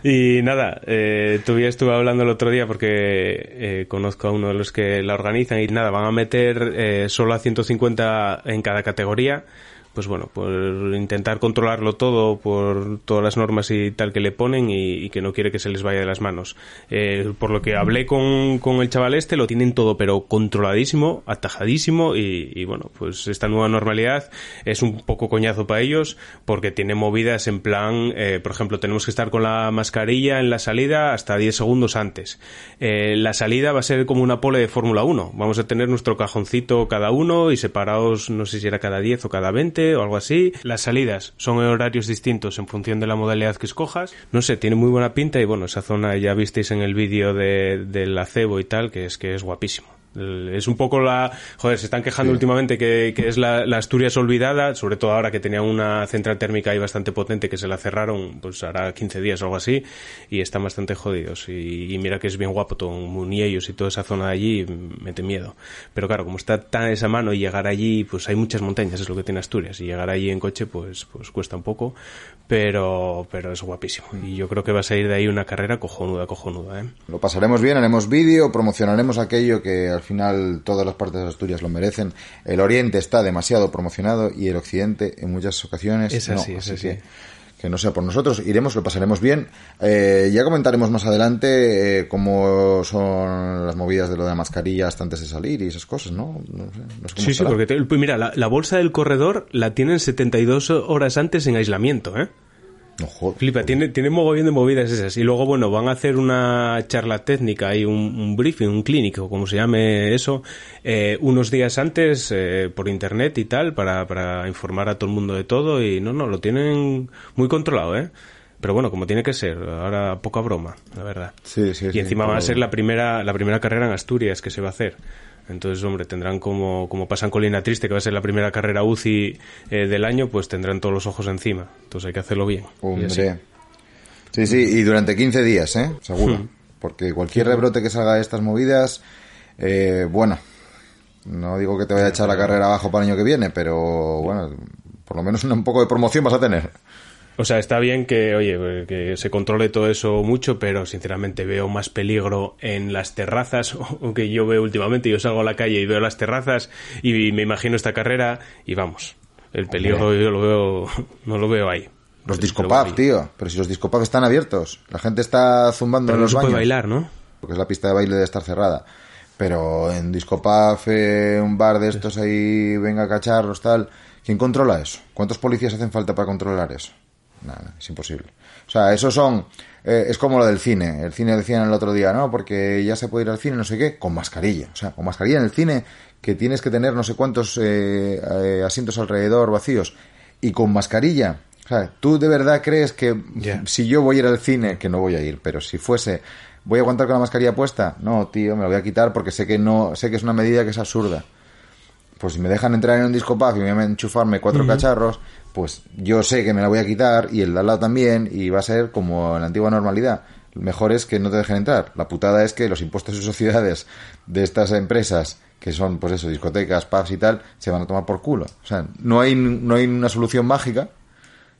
Y nada, eh, estuve hablando el otro día porque eh, conozco a uno de los que la organizan y nada, van a meter eh, solo a 150 en cada categoría. Pues bueno, por intentar controlarlo todo por todas las normas y tal que le ponen y, que no quiere que se les vaya de las manos. Eh, por lo que hablé con, con el chaval este, lo tienen todo pero controladísimo, atajadísimo y, y bueno, pues esta nueva normalidad es un poco coñazo para ellos porque tiene movidas en plan, eh, por ejemplo, tenemos que estar con la mascarilla en la salida hasta 10 segundos antes. Eh, la salida va a ser como una pole de Fórmula 1. Vamos a tener nuestro cajoncito cada uno y separados, no sé si era cada 10 o cada 20 o algo así. Las salidas son horarios distintos en función de la modalidad que escojas. No sé, tiene muy buena pinta y bueno, esa zona ya visteis en el vídeo de, del acebo y tal, que es que es guapísimo. Es un poco la... Joder, se están quejando últimamente que, que es la, la Asturias olvidada, sobre todo ahora que tenía una central térmica ahí bastante potente que se la cerraron, pues hará 15 días o algo así, y están bastante jodidos. Y, y mira que es bien guapo todo Muniellos y toda esa zona de allí, mete miedo. Pero claro, como está tan esa mano y llegar allí, pues hay muchas montañas, es lo que tiene Asturias, y llegar allí en coche, pues, pues cuesta un poco, pero, pero es guapísimo. Y yo creo que va a salir de ahí una carrera cojonuda, cojonuda, ¿eh? Lo pasaremos bien, haremos vídeo, promocionaremos aquello que al final todas las partes de Asturias lo merecen. El oriente está demasiado promocionado y el occidente en muchas ocasiones Es así, no. es así que, que no sea por nosotros, iremos, lo pasaremos bien. Eh, ya comentaremos más adelante eh, cómo son las movidas de lo de la mascarilla hasta antes de salir y esas cosas, ¿no? No sé, no sé Sí, sí, porque te- pues mira, la, la bolsa del corredor la tienen 72 horas antes en aislamiento, ¿eh? Flipa, tiene, tiene mogollón de movidas esas. Y luego, bueno, van a hacer una charla técnica y un, un briefing, un clínico, como se llame eso, eh, unos días antes eh, por internet y tal, para, para informar a todo el mundo de todo. Y no, no, lo tienen muy controlado, ¿eh? Pero bueno, como tiene que ser, ahora poca broma, la verdad. Sí, sí, y sí, encima va a ser la primera, la primera carrera en Asturias que se va a hacer. Entonces, hombre, tendrán como, como pasan Colina Triste, que va a ser la primera carrera UCI eh, del año, pues tendrán todos los ojos encima. Entonces hay que hacerlo bien. Hombre. Sí, sí, y durante 15 días, ¿eh? Seguro. Hmm. Porque cualquier rebrote que salga de estas movidas, eh, bueno, no digo que te vaya a echar la carrera abajo para el año que viene, pero bueno, por lo menos un poco de promoción vas a tener. O sea, está bien que, oye, que se controle todo eso mucho, pero sinceramente veo más peligro en las terrazas, o que yo veo últimamente, yo salgo a la calle y veo las terrazas y me imagino esta carrera y vamos, el peligro yo lo veo, no lo veo ahí. Los discopubs, tío. Pero si los discopubs están abiertos, la gente está zumbando Pero en no los se puede bailar, ¿no? Porque es la pista de baile de estar cerrada. Pero en discopub, eh, un bar de estos ahí, venga cacharros, tal. ¿Quién controla eso? ¿Cuántos policías hacen falta para controlar eso? Nada, es imposible. O sea, eso son. eh, es como lo del cine. El cine decían el otro día, ¿no? Porque ya se puede ir al cine, no sé qué, con mascarilla. O sea, con mascarilla en el cine, que tienes que tener no sé cuántos eh, eh, asientos alrededor vacíos. Y con mascarilla. O sea, ¿tú de verdad crees que si yo voy a ir al cine, que no voy a ir, pero si fuese, ¿voy a aguantar con la mascarilla puesta? No, tío, me la voy a quitar porque sé que no, sé que es una medida que es absurda. Pues si me dejan entrar en un disco pub y me voy a enchufarme cuatro cacharros, pues yo sé que me la voy a quitar y el de al lado también y va a ser como en la antigua normalidad. Lo mejor es que no te dejen entrar. La putada es que los impuestos y sociedades de estas empresas, que son, pues eso, discotecas, pubs y tal, se van a tomar por culo. O sea, no hay, no hay una solución mágica,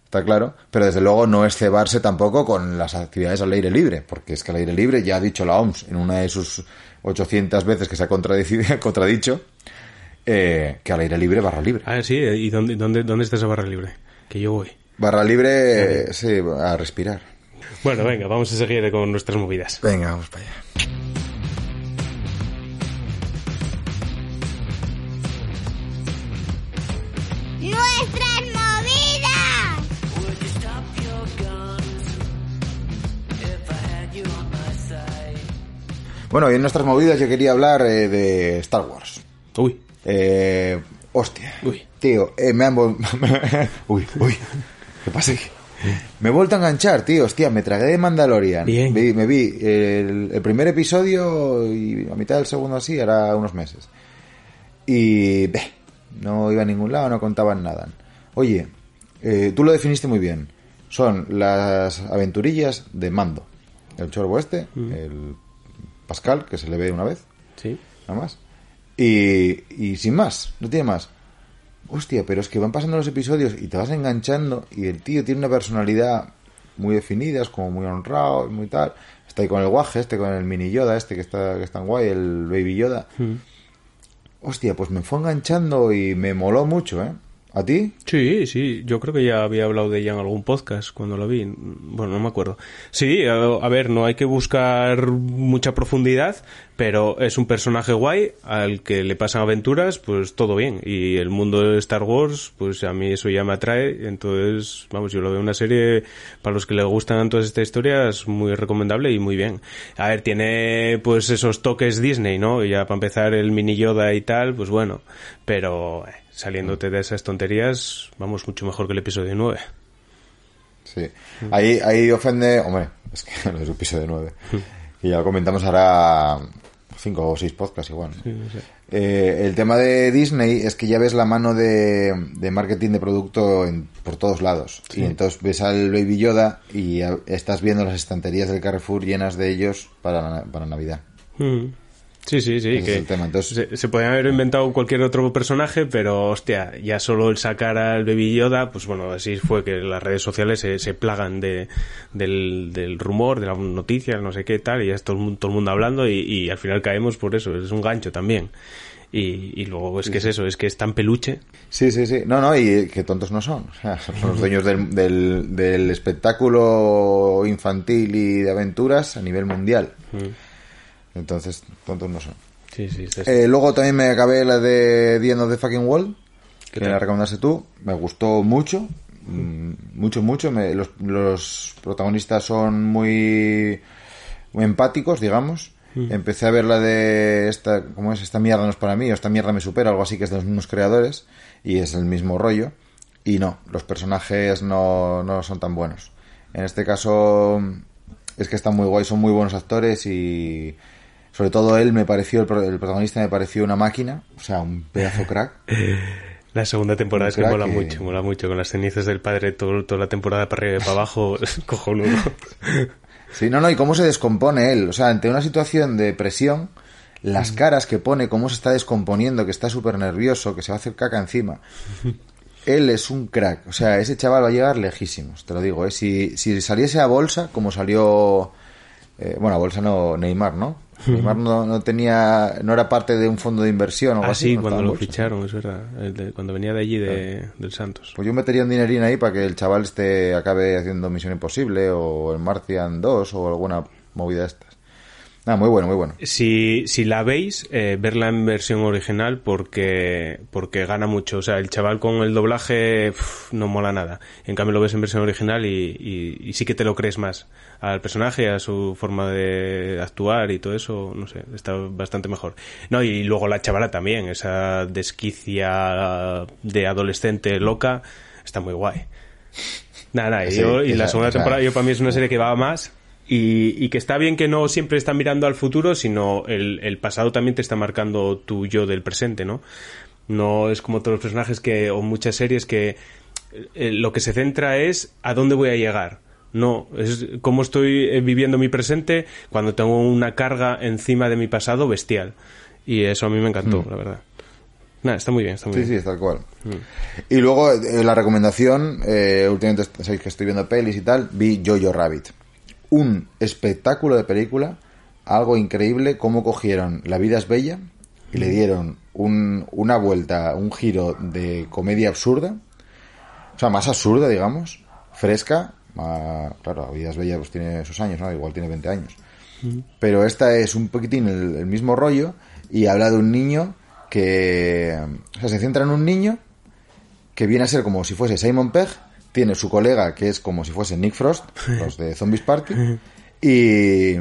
está claro, pero desde luego no es cebarse tampoco con las actividades al aire libre, porque es que al aire libre ya ha dicho la OMS en una de sus 800 veces que se ha contradicho, eh, que al aire libre barra libre. Ah, sí, ¿y dónde, dónde, dónde está esa barra libre? Que yo voy. Barra libre, eh, sí, a respirar. Bueno, venga, vamos a seguir con nuestras movidas. Venga, vamos para allá. ¡Nuestras movidas! Bueno, y en nuestras movidas yo quería hablar eh, de Star Wars. Uy, Eh, hostia. Uy. Tío, eh, me han... uy, uy. ¿Qué pasa aquí? Me he vuelto a enganchar, tío. Hostia, me tragué de Mandalorian. Bien. Me vi el, el primer episodio y a mitad del segundo así, era unos meses. Y... beh, no iba a ningún lado, no contaban nada. Oye, eh, tú lo definiste muy bien. Son las aventurillas de Mando. El chorbo este, el Pascal, que se le ve una vez, Sí. nada más. Y, y sin más, no tiene más. Hostia, pero es que van pasando los episodios y te vas enganchando y el tío tiene una personalidad muy definida, es como muy honrado, muy tal. Está ahí con el guaje, este con el mini Yoda, este que está, que está en guay, el baby Yoda. Hostia, pues me fue enganchando y me moló mucho, ¿eh? ¿A ti? Sí, sí, yo creo que ya había hablado de ella en algún podcast cuando lo vi. Bueno, no me acuerdo. Sí, a, a ver, no hay que buscar mucha profundidad, pero es un personaje guay al que le pasan aventuras, pues todo bien. Y el mundo de Star Wars, pues a mí eso ya me atrae. Entonces, vamos, yo lo veo una serie para los que les gustan todas estas historias muy recomendable y muy bien. A ver, tiene pues esos toques Disney, ¿no? Y ya para empezar el mini Yoda y tal, pues bueno, pero... eh, saliéndote de esas tonterías, vamos, mucho mejor que el episodio 9. Sí. Ahí, ahí ofende, hombre, es que no es un episodio 9. y ya lo comentamos ahora cinco o seis podcasts igual. ¿no? Eh, el tema de Disney es que ya ves la mano de, de marketing de producto en- por todos lados. Y entonces ves al Baby Yoda y a- estás viendo las estanterías del Carrefour llenas de ellos para, para Navidad. Mm. Sí, sí, sí. Ese es que el tema, entonces- se, se podían haber inventado cualquier otro personaje, pero hostia, ya solo el sacar al Baby Yoda, pues bueno, así fue que las redes sociales se, se plagan de, del, del rumor, de las noticias, no sé qué tal, y ya es todo el mundo, todo el mundo hablando y, y al final caemos por eso, es un gancho también. Y, y luego es que es eso, es que es tan peluche. Sí, sí, sí. No, no, y que tontos no son. O sea, son los dueños del, del, del espectáculo infantil y de aventuras a nivel mundial. Entonces, tontos no son. Sí, sí, sí. Eh, luego también me acabé la de The End of the Fucking World, que ¿Qué me la recomendaste tú. Me gustó mucho, mm, mucho, mucho. Me- los, los protagonistas son muy, muy empáticos, digamos. Empecé a ver la de esta, ¿cómo es? Esta mierda no es para mí, o esta mierda me supera, algo así que es de los mismos creadores, y es el mismo rollo. Y no, los personajes no, no son tan buenos. En este caso, es que están muy guay, son muy buenos actores y sobre todo él me pareció, el, el protagonista me pareció una máquina, o sea, un pedazo crack. La segunda temporada es que mola que- mucho, mola mucho, con las cenizas del padre todo, toda la temporada para arriba y para abajo, cojonudo. Sí, no, no, y cómo se descompone él. O sea, ante una situación de presión, las caras que pone, cómo se está descomponiendo, que está súper nervioso, que se va a hacer caca encima. Él es un crack. O sea, ese chaval va a llegar lejísimos, te lo digo. ¿eh? Si, si saliese a bolsa, como salió. eh, bueno, a bolsa no, Neymar, ¿no? Neymar no, no tenía. No era parte de un fondo de inversión o algo Ah, así. sí, no cuando lo bolsa. ficharon, es verdad. el de- cuando venía de allí, de, del Santos. Pues yo metería un dinerín ahí para que el chaval este acabe haciendo Misión Imposible o el Martian 2 o alguna movida de estas. Ah, muy bueno, muy bueno. Si, si la veis, eh, verla en versión original porque, porque gana mucho. O sea, el chaval con el doblaje no mola nada. En cambio lo ves en versión original y, y, y sí que te lo crees más. Al personaje, a su forma de actuar y todo eso, no sé, está bastante mejor. No, y luego la chavala también, esa desquicia de adolescente loca, está muy guay. Nada, nada, y, yo- y la segunda temporada yo para mí es una serie que va más y, y que está bien que no siempre está mirando al futuro, sino el, el pasado también te está marcando tu yo del presente, ¿no? No es como todos los personajes que, o muchas series que eh, lo que se centra es a dónde voy a llegar. No, es cómo estoy eh, viviendo mi presente cuando tengo una carga encima de mi pasado bestial. Y eso a mí me encantó, la verdad. Nada, está muy bien, está muy Mm. Sí, sí, bien. es tal cual. Y luego eh, la recomendación, eh, últimamente sabéis que estoy viendo pelis y tal, vi Jojo Rabbit. Un espectáculo de película, algo increíble, cómo cogieron La vida es bella y le dieron un- una vuelta, un giro de comedia absurda, o sea, más absurda, digamos, fresca, más- claro, La vida es bella pues tiene sus años, ¿no? Igual tiene 20 años. Pero esta es un poquitín el, el mismo rollo y habla de un niño que... O sea, se centra en un niño que viene a ser como si fuese Simon Pegg, tiene su colega que es como si fuese Nick Frost, los de Zombies Party, y,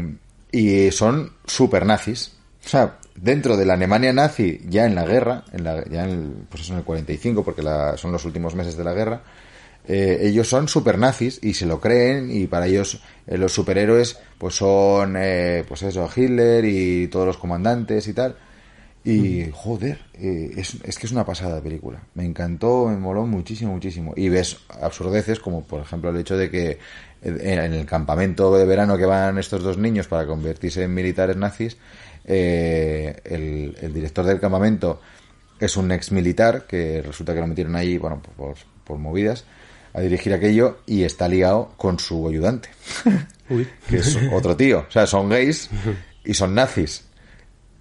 y son super nazis. O sea, dentro de la Alemania nazi, ya en la guerra, en la, ya en el, pues eso en el 45, porque la- son los últimos meses de la guerra, eh, ellos son super nazis y se lo creen y para ellos eh, los superhéroes pues son eh, pues eso Hitler y todos los comandantes y tal y joder eh, es, es que es una pasada de película me encantó me moló muchísimo muchísimo y ves absurdeces como por ejemplo el hecho de que en en el campamento de verano que van estos dos niños para convertirse en militares nazis eh, el, el director del campamento es un ex militar que resulta que lo metieron ahí, bueno, por, por movidas, a dirigir aquello y está ligado con su ayudante, Uy. que es otro tío. O sea, son gays y son nazis.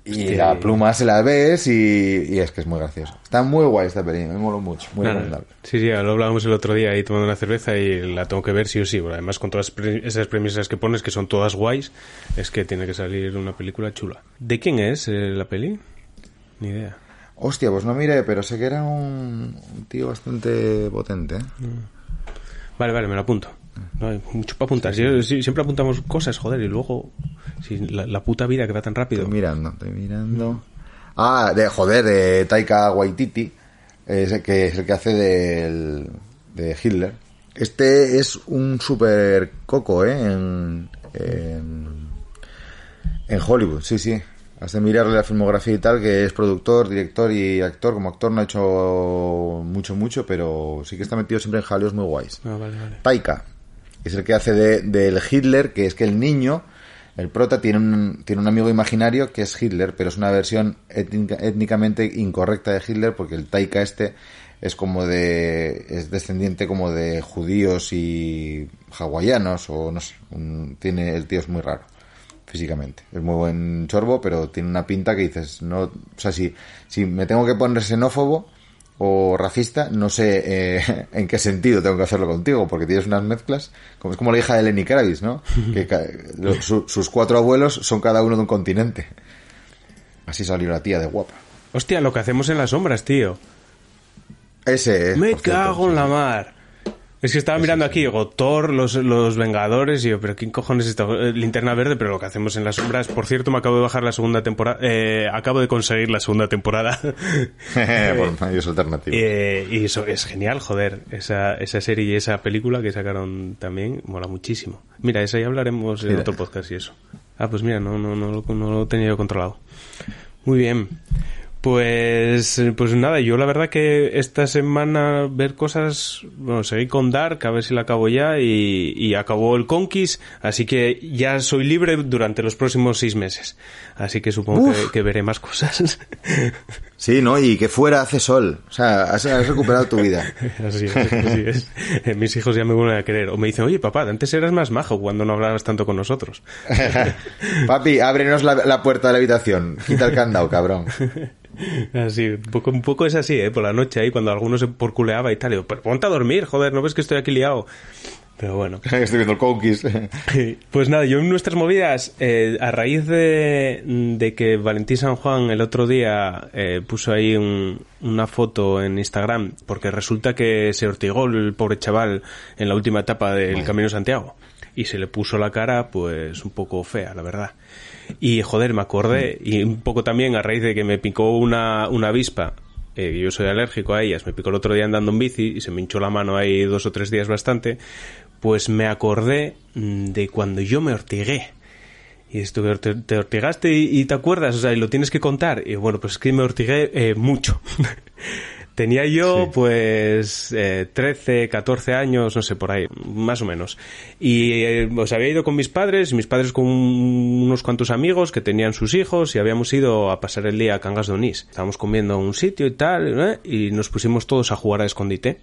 Y la pluma se la ves y, y es que es muy gracioso. Está muy guay esta película, me moló mucho, muy recomendable. Sí, sí, lo hablábamos el otro día ahí tomando una cerveza y la tengo que ver sí o sí. Bueno, además, con todas pre- esas premisas que pones, que son todas guays, es que tiene que salir una película chula. ¿De quién es eh, la peli? Ni idea. Hostia, pues no miré, pero sé que era un, un tío bastante potente. ¿eh? Vale, vale, me lo apunto. No hay mucho para apuntar. Si- si- siempre apuntamos cosas, joder, y luego si la, la puta vida que va tan rápido. Estoy mirando, estoy mirando. Ah, de joder, de Taika Waititi, es el que es el que hace del, de Hitler. Este es un super coco, ¿eh? En, en, en Hollywood, sí, sí. Has de mirarle la filmografía y tal, que es productor, director y actor. Como actor no ha hecho mucho, mucho, pero sí que está metido siempre en jaleos muy guays. Ah, vale, vale. Taika, es el que hace de, del Hitler, que es que el niño, el prota, tiene un, tiene un amigo imaginario que es Hitler, pero es una versión étnica- étnicamente incorrecta de Hitler, porque el Taika este es como de, es descendiente como de judíos y hawaianos, o no sé, un- tiene, el tío es muy raro físicamente. Es muy buen chorbo, pero tiene una pinta que dices, no, o sea, si, si me tengo que poner xenófobo o racista, no sé eh, en qué sentido tengo que hacerlo contigo, porque tienes unas mezclas, como es como la hija de Lenny Kravitz, ¿no? que su- sus cuatro abuelos son cada uno de un continente. Así salió la tía de guapa. Hostia, lo que hacemos en las sombras, tío. Ese es. Me por cierto, cago en la mar. Es que estaba mirando aquí, digo, Thor, los, los Vengadores, y yo, pero ¿quién cojones es esto? Eh, Linterna Verde, pero lo que hacemos en las sombras. Por cierto, me acabo de bajar la segunda temporada, eh, acabo de conseguir la segunda temporada. por medios alternativos. Eh, y eso es genial, joder. Esa, esa serie y esa película que sacaron también mola muchísimo. Mira, esa ya hablaremos en otro podcast y eso. Ah, pues mira, no, no, no, lo- no lo tenía yo controlado. Muy bien. Pues, pues nada, yo la verdad que esta semana ver cosas, bueno, seguí con Dark, a ver si la acabo ya, y, y acabó el Conquist, así que ya soy libre durante los próximos seis meses. Así que supongo que, que veré más cosas. Sí, ¿no? Y que fuera hace sol. O sea, has, has recuperado tu vida. Así es, así es. Eh, Mis hijos ya me vuelven a querer. O me dicen, oye papá, antes eras más majo cuando no hablabas tanto con nosotros. Papi, ábrenos la, la puerta de la habitación. Quita el candado, cabrón. Así, un poco, un poco es así, ¿eh? Por la noche ahí, cuando alguno se porculeaba y tal. Digo, pero ponte a dormir, joder, ¿no ves que estoy aquí liado? Pero bueno. Estoy viendo el Conquist. Pues nada, yo en nuestras movidas, eh, a raíz de, de que Valentín San Juan el otro día eh, puso ahí un- una foto en Instagram, porque resulta que se ortigó el pobre chaval en la última etapa del Camino de Santiago. Y se le puso la cara, pues, un poco fea, la verdad. Y joder, me acordé, y un poco también a raíz de que me picó una, una avispa, eh, yo soy alérgico a ellas, me picó el otro día andando en bici y se me hinchó la mano ahí dos o tres días bastante, pues me acordé mm, de cuando yo me ortigué. Y esto te, te ortigaste y, y te acuerdas, o sea, y lo tienes que contar. Y bueno, pues es que me ortigué eh, mucho. Tenía yo, pues, eh, 13, 14 años, no sé, por ahí, más o menos. Y eh, os había ido con mis padres, y mis padres con unos cuantos amigos que tenían sus hijos, y habíamos ido a pasar el día a Cangas de Onís. Estábamos comiendo en un sitio y tal, ¿eh? y nos pusimos todos a jugar a escondite.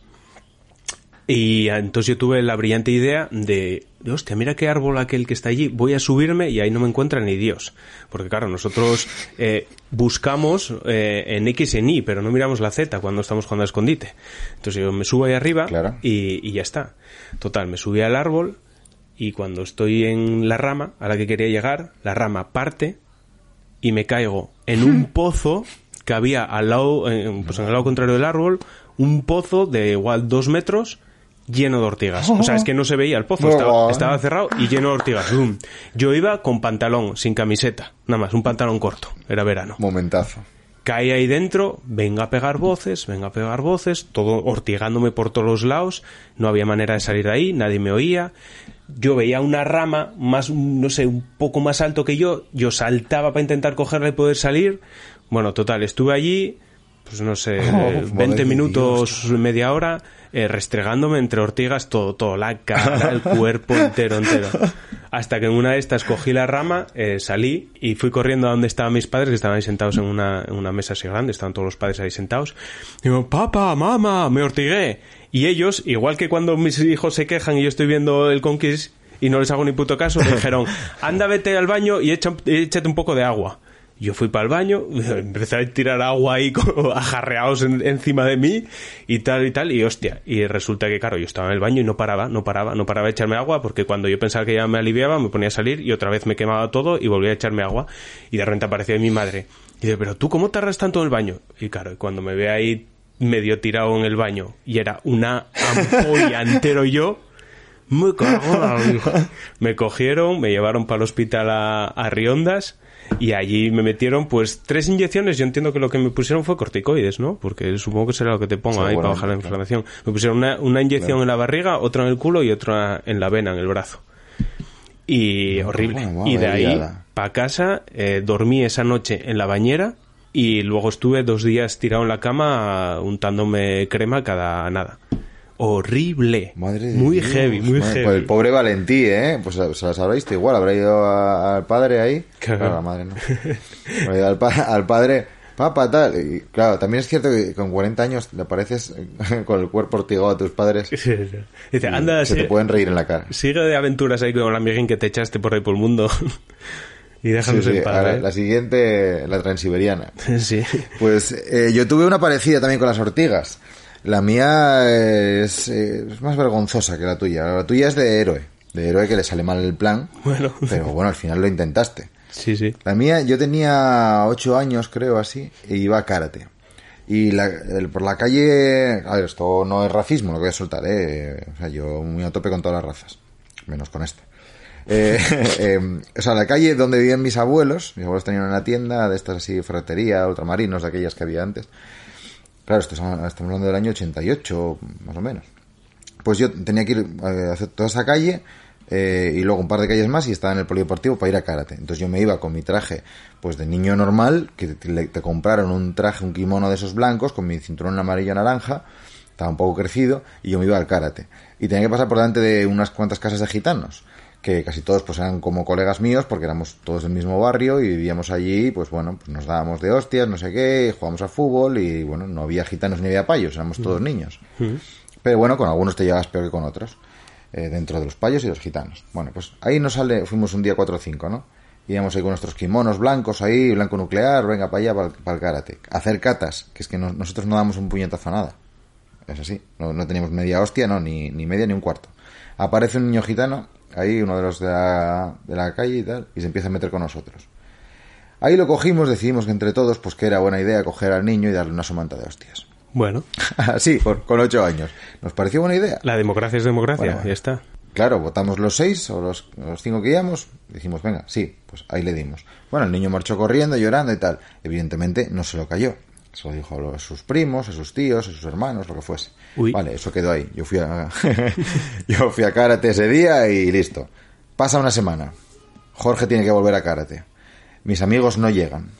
Y entonces yo tuve la brillante idea de, hostia, mira qué árbol aquel que está allí, voy a subirme y ahí no me encuentra ni Dios. Porque claro, nosotros eh, buscamos eh, en X y en Y, pero no miramos la Z cuando estamos jugando a escondite. Entonces yo me subo ahí arriba Claro. y, y ya está. Total, me subí al árbol y cuando estoy en la rama a la que quería llegar, la rama parte y me caigo en un pozo que había al lado, eh, pues en el lado contrario del árbol, un pozo de igual dos metros lleno de ortigas. O sea, es que no se veía el pozo, estaba, estaba cerrado y lleno de ortigas. ¡Bum! Yo iba con pantalón, sin camiseta, nada más, un pantalón corto, era verano. Momentazo. Caí ahí dentro, venga a pegar voces, venga a pegar voces, todo ortigándome por todos los lados, no había manera de salir de ahí, nadie me oía. Yo veía una rama más, no sé, un poco más alto que yo, yo saltaba para intentar cogerla y poder salir. Bueno, total, estuve allí, pues no sé, Oh, eh, madre 20 de minutos, media hora, eh, restregándome entre ortigas todo, todo, la cara, el cuerpo entero, entero. Hasta que en una de estas cogí la rama, eh, salí y fui corriendo a donde estaban mis padres, que estaban ahí sentados en una, en una mesa así grande, estaban todos los padres ahí sentados. Digo, papá, mamá, me ortigué. Y ellos, igual que cuando mis hijos se quejan y yo estoy viendo el Conquist y no les hago ni puto caso, me dijeron, anda, vete al baño y echa- échate un poco de agua. Yo fui para el baño, empecé a tirar agua ahí como ajarreados en- encima de mí y tal y tal, y hostia, y resulta que claro, yo estaba en el baño y no paraba, no paraba, no paraba de echarme agua porque cuando yo pensaba que ya me aliviaba me ponía a salir y otra vez me quemaba todo y volvía a echarme agua y de repente aparecía mi madre y dice, pero tú cómo tardas tanto en el baño? Y claro, cuando me ve ahí medio tirado en el baño y era una ampolla entero yo, me vida. Me cogieron, me llevaron para el hospital a, a Riondas y allí me metieron pues tres inyecciones. Yo entiendo que lo que me pusieron fue corticoides, ¿no? Porque supongo que será lo que te pongan ahí para bajar la inflamación. Me pusieron una, una inyección en la barriga, otra en el culo y otra en la vena, en el brazo. Y horrible. y de ahí para casa, eh, dormí esa noche en la bañera y luego estuve dos días tirado en la cama untándome crema cada nada. Horrible. Madre muy Dios. heavy, muy Madre, heavy. pues el pobre Valentí, ¿eh? Pues se las habrá visto igual. Habrá ido a- al padre ahí. Claro. Claro, la madre no. Habrá ido al, pa- al padre, papá, tal. Y claro, también es cierto que con 40 años le pareces con el cuerpo ortigado a tus padres. Sí, sí. Dice, anda, se te sigue, pueden reír en la cara. sigue de aventuras ahí con la amiguín que te echaste por ahí por el mundo. y déjanos sí, en paz. ahora, ¿eh? La siguiente, la transiberiana. Sí. Pues eh, yo tuve una parecida también con las ortigas. La mía es, es más vergonzosa que la tuya. La tuya es de héroe. De héroe que le sale mal el plan. Bueno. Pero bueno, al final lo intentaste. Sí, sí. La mía, yo tenía ocho años, creo, así, e iba a karate. Y la- el- por la calle, a ver, esto no es racismo, lo que voy a soltar, ¿eh? O sea, yo muy a tope con todas las razas, menos con esta. Eh, eh, o sea, la calle donde vivían mis abuelos, mis abuelos tenían una tienda de estas así, ferretería, ultramarinos, de aquellas que había antes. Claro, estamos hablando del año 88, más o menos pues yo tenía que ir a hacer toda esa calle eh, y luego un par de calles más y estaba en el polideportivo para ir a karate. Entonces yo me iba con mi traje pues de niño normal, que te compraron un traje, un kimono de esos blancos, con mi cinturón amarillo naranja, estaba un poco crecido, y yo me iba al karate. Y tenía que pasar por delante de unas cuantas casas de gitanos, que casi todos pues eran como colegas míos, porque éramos todos del mismo barrio y vivíamos allí, pues bueno, pues nos dábamos de hostias, no sé qué, jugábamos a fútbol y bueno, no había gitanos ni había payos, éramos todos niños. Pero bueno, con algunos te llevas peor que con otros. eh, dentro de los payos y los gitanos. Bueno, pues ahí nos sale, fuimos un día 4 o 5, ¿no? Íbamos ahí con nuestros kimonos blancos ahí, blanco nuclear, venga para allá, para el karate. Hacer catas, que es que no- nosotros no damos un puñetazo a nada. Es así, no, no teníamos media hostia, no, ni, ni media ni un cuarto. Aparece un niño gitano, ahí uno de los de la, de la calle y tal, y se empieza a meter con nosotros. Ahí lo cogimos, decidimos que entre todos, pues que era buena idea coger al niño y darle una somanta de hostias. Bueno, Así, con, con ocho años. ¿Nos pareció buena idea? la democracia es democracia, Bueno, bueno. ya está. Claro, votamos los seis o los, los cinco que íbamos, dijimos, venga, sí, pues ahí le dimos. Bueno, el niño marchó corriendo, llorando y tal. Evidentemente no se lo cayó. Se lo dijo a sus primos, a sus tíos, a sus hermanos, lo que fuese. Uy. Vale, eso quedó ahí. Yo fui a, yo fui a karate ese día y listo. Pasa una semana. Jorge tiene que volver a karate. Mis amigos no llegan.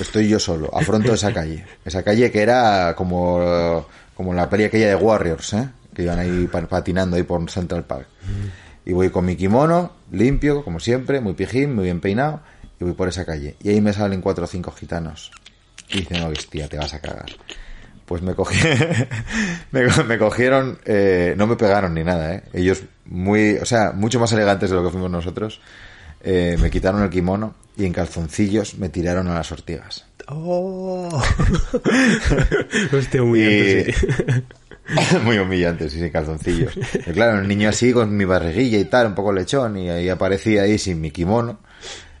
Estoy yo solo, afronto esa calle. Esa calle que era como, como la peli aquella de Warriors, ¿eh? Que iban ahí pa- patinando ahí por Central Park. Y voy con mi kimono, limpio, como siempre, muy pijín, muy bien peinado, y voy por esa calle. Y ahí me salen cuatro o cinco gitanos. Y dicen, hostia, te vas a cagar. Pues me cogí, me, me cogieron, eh, no me pegaron ni nada, ¿eh? Ellos muy, o sea, mucho más elegantes de lo que fuimos nosotros. eh, me quitaron el kimono y en calzoncillos me tiraron a las ortigas. Oh. Hostia, muy Y- bien, sí. Muy humillante, sí, sin calzoncillos. Y claro, el niño así con mi barriguilla y tal, un poco lechón, y ahí aparecía ahí sin mi kimono,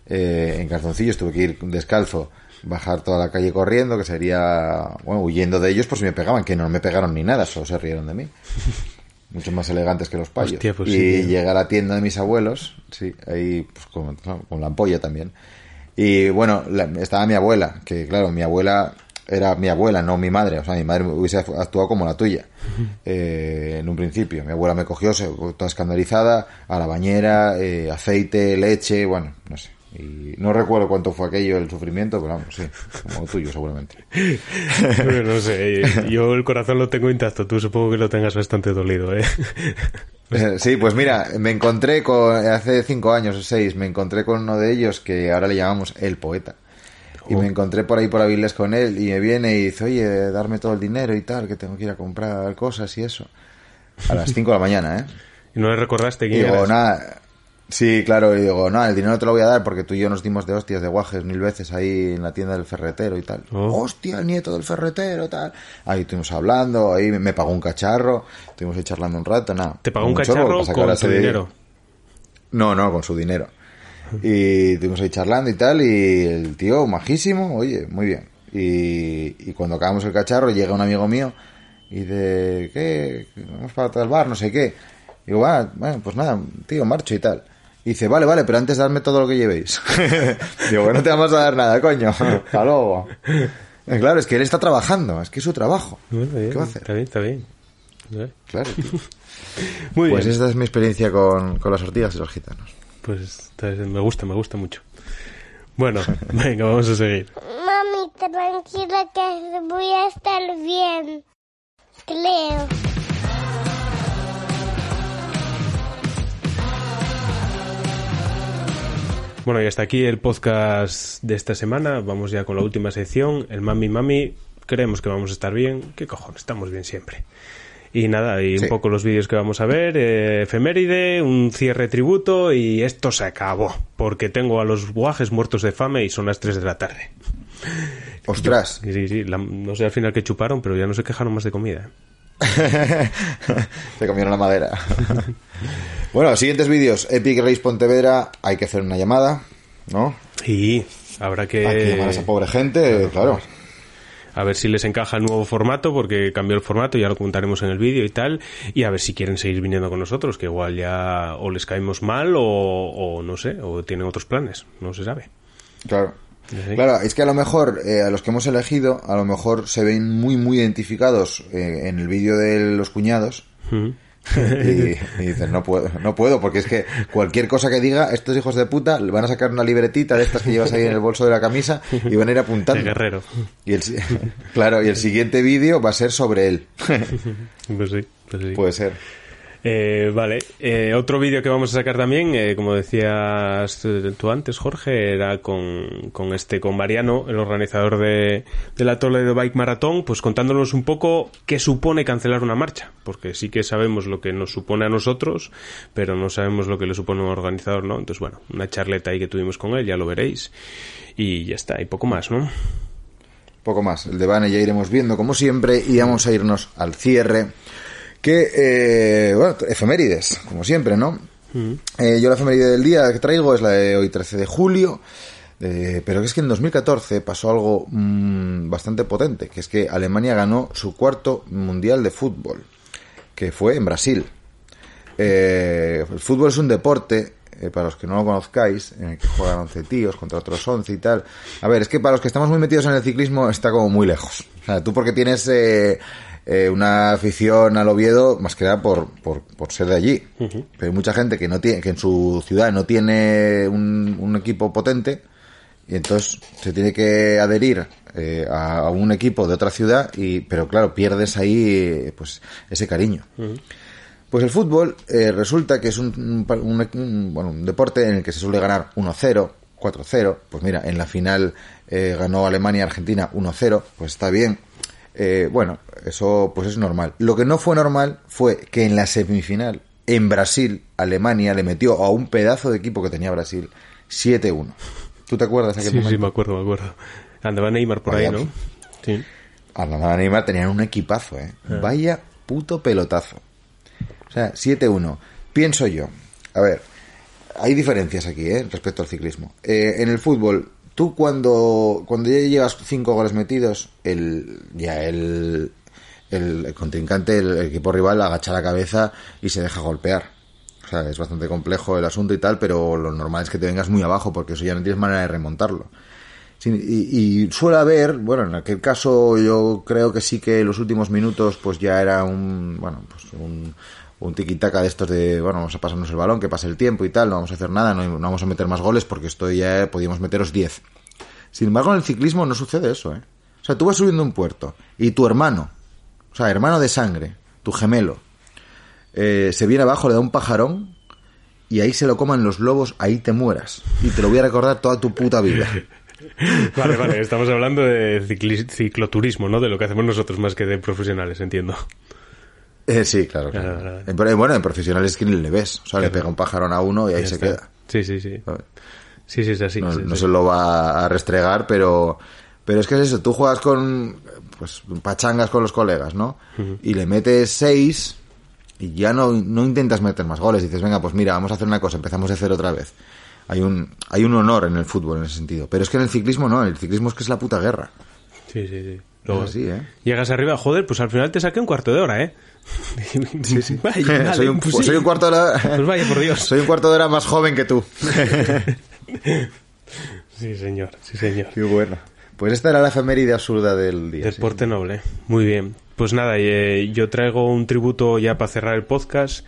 eh, en calzoncillos, tuve que ir descalzo, bajar toda la calle corriendo, que sería, bueno, huyendo de ellos por si me pegaban, que no me pegaron ni nada, solo se rieron de mí. mucho más elegantes que los payos. Hostia, pues y sí, llegué a la tienda de mis abuelos, sí, ahí pues, con, con la ampolla también. Y bueno, la- estaba mi abuela, que claro, mi abuela era mi abuela, no mi madre. O sea, mi madre hubiese actuado como la tuya eh, en un principio. Mi abuela me cogió, se, toda escandalizada, a la bañera, eh, aceite, leche, bueno, no sé. Y no recuerdo cuánto fue aquello, el sufrimiento, pero vamos, sí, como tuyo seguramente. Bueno, no sé, yo el corazón lo tengo intacto, tú supongo que lo tengas bastante dolido, ¿eh? Eh, Sí, pues mira, me encontré con, hace cinco años o seis, me encontré con uno de ellos que ahora le llamamos el poeta. Y me encontré por ahí por Avilés con él y me viene y dice, oye, darme todo el dinero y tal, que tengo que ir a comprar cosas y eso. A las cinco de la mañana, ¿eh? Y no le recordaste quién digo, nada, sí, claro, y digo, nada, el dinero te lo voy a dar porque tú y yo nos dimos de hostias, de guajes mil veces ahí en la tienda del ferretero y tal. Oh. Hostia, el nieto del ferretero, tal. Ahí estuvimos hablando, ahí me pagó un cacharro, estuvimos ahí charlando un rato, nada. Te pagó un chorro cacharro para sacar con tu dinero. No, no, con su dinero. Y estuvimos ahí charlando y tal, y el tío, majísimo, oye, muy bien. Y, y cuando acabamos el cacharro, llega un amigo mío y dice, ¿qué? Vamos para tal bar, no sé qué. Digo, va, bueno, pues nada, tío, marcho y tal. Y dice, vale, vale, pero antes dadme todo lo que llevéis. Digo, que no te vamos a dar nada, coño. Hasta luego. Eh, Claro, es que él está trabajando, es que es su trabajo. Bueno, bien, ¿Qué va a hacer? Está bien, está bien. ¿Eh? Claro. Muy Pues bien. esta es mi experiencia con, con las ortigas y los gitanos. Pues está- me gusta, me gusta mucho. Bueno, venga, vamos a seguir. Mami, tranquila que voy a estar bien. Creo. Bueno, y hasta aquí el podcast de esta semana. Vamos ya con la última sección, el Mami Mami. Creemos que vamos a estar bien. ¿Qué cojones? Estamos bien siempre. Y nada, y Sí. un poco los vídeos que vamos a ver, eh, efeméride, un cierre tributo y esto se acabó, porque tengo a los guajes muertos de fame y son las 3 de la tarde. Ostras. Sí, sí, sí, la- no sé al final qué chuparon, pero ya no se quejaron más de comida. Te comieron la madera. bueno, siguientes vídeos. Epic Race Pontevedra. Hay que hacer una llamada, ¿no? Y habrá que... Hay que llamar a esa pobre gente, claro. A ver si les encaja el nuevo formato, porque cambió el formato, ya lo contaremos en el vídeo y tal. Y a ver si quieren seguir viniendo con nosotros, que igual ya o les caemos mal o, o no sé, o tienen otros planes, no se sabe. Claro. Sí. Claro, es que a lo mejor eh, a los que hemos elegido, a lo mejor se ven muy, muy identificados eh, en el vídeo de los cuñados. Y, y dicen, no puedo, no puedo, porque es que cualquier cosa que diga, estos hijos de puta le van a sacar una libretita de estas que llevas ahí en el bolso de la camisa y van a ir apuntando. De guerrero. Y el, claro, y el siguiente vídeo va a ser sobre él. Pues sí, pues sí. Puede ser. Eh, vale, Eh, otro vídeo que vamos a sacar también, eh, como decías tú antes, Jorge, era con, con este, con Mariano, el organizador de, de la Toledo Bike Maratón, pues contándonos un poco qué supone cancelar una marcha, porque sí que sabemos lo que nos supone a nosotros, pero no sabemos lo que le supone a un organizador, ¿no? Entonces, bueno, una charleta ahí que tuvimos con él, ya lo veréis, y ya está, y poco más, ¿no? poco más. El de Bane ya iremos viendo como siempre y vamos a irnos al cierre. Que, eh, bueno, efemérides, como siempre, ¿no? Eh, yo la efeméride del día que traigo es la de hoy 13 de julio, eh, pero es que en 2014 pasó algo mm, bastante potente, que es que Alemania ganó su cuarto mundial de fútbol, que fue en Brasil. Eh, el fútbol es un deporte, eh, para los que no lo conozcáis, en el que juegan 11 tíos contra otros 11 y tal. A ver, es que para los que estamos muy metidos en el ciclismo está como muy lejos. O sea, tú porque tienes eh, eh, una afición al Oviedo, más que nada por, por, por ser de allí. Pero hay mucha gente que, no tiene, que en su ciudad no tiene un, un equipo potente y entonces se tiene que adherir eh, a, a un equipo de otra ciudad y pero claro pierdes ahí eh, pues ese cariño. Pues el fútbol eh, resulta que es un, un un- bueno, un deporte en el que se suele ganar 1-0 4-0 pues mira en la final eh, ganó Alemania Argentina 1-0 pues está bien Eh, bueno eso pues es normal lo que no fue normal fue que en la semifinal en Brasil Alemania le metió a un pedazo de equipo que tenía Brasil 7-1 ¿Tú te acuerdas aquel Sí, momento? sí, me acuerdo, me acuerdo. Andaba Neymar por Vaya, ahí, ¿no? Sí. Armada Neymar tenían un equipazo, ¿eh? Vaya puto pelotazo. O sea, 7-1. Pienso yo. A ver, hay diferencias aquí, ¿eh? Respecto al ciclismo. Eh, en el fútbol, tú cuando, cuando ya llevas cinco goles metidos, el, ya el, el, contrincante, el, equipo rival, agacha la cabeza y se deja golpear. O sea, es bastante complejo el asunto y tal, pero lo normal es que te vengas muy abajo, porque eso ya no tienes manera de remontarlo. Y, y suele haber, bueno, en aquel caso yo creo que sí que los últimos minutos pues ya era un, bueno, pues un, un tiquitaca de estos de, bueno, vamos a pasarnos el balón, que pase el tiempo y tal, no vamos a hacer nada, no, vamos a meter más goles porque esto ya podíamos meteros 10. Sin embargo, en el ciclismo no sucede eso, ¿eh? O sea, tú vas subiendo un puerto y tu hermano, o sea, hermano de sangre, tu gemelo, eh, se viene abajo, le da un pajarón y ahí se lo coman los lobos, ahí te mueras. Y te lo voy a recordar toda tu puta vida. Vale, vale, estamos hablando de cicloturismo, ¿no? De lo que hacemos nosotros más que de profesionales, entiendo. Eh, sí, claro. claro. Claro, claro. En- pero, bueno, en profesionales que ni le ves. O sea, le pega un pajarón a uno y ahí Ya se está. queda. Sí, sí, sí. Sí, sí, es así. no, sí, no sí. se lo va a restregar, pero pero es que es eso, tú juegas con pues pachangas con los colegas, ¿no? Y le metes seis y ya no, no intentas meter más goles, dices, venga, pues mira, vamos a hacer una cosa, empezamos a hacer otra vez. Hay un hay un honor en el fútbol en ese sentido, pero es que en el ciclismo no, el ciclismo es que es la puta guerra. Sí, sí, sí. Luego, así, ¿eh? Llegas arriba, joder, pues al final te saqué un cuarto de hora, ¿eh? Sí, sí. soy, un, pues soy un cuarto de hora Pues vaya, por Dios. Soy un cuarto de hora más joven que tú. Sí, señor, sí, señor. Qué bueno. Pues esta era la efeméride absurda del día. sí. Deporte noble. Muy bien. Pues nada, eh, yo traigo un tributo ya para cerrar el podcast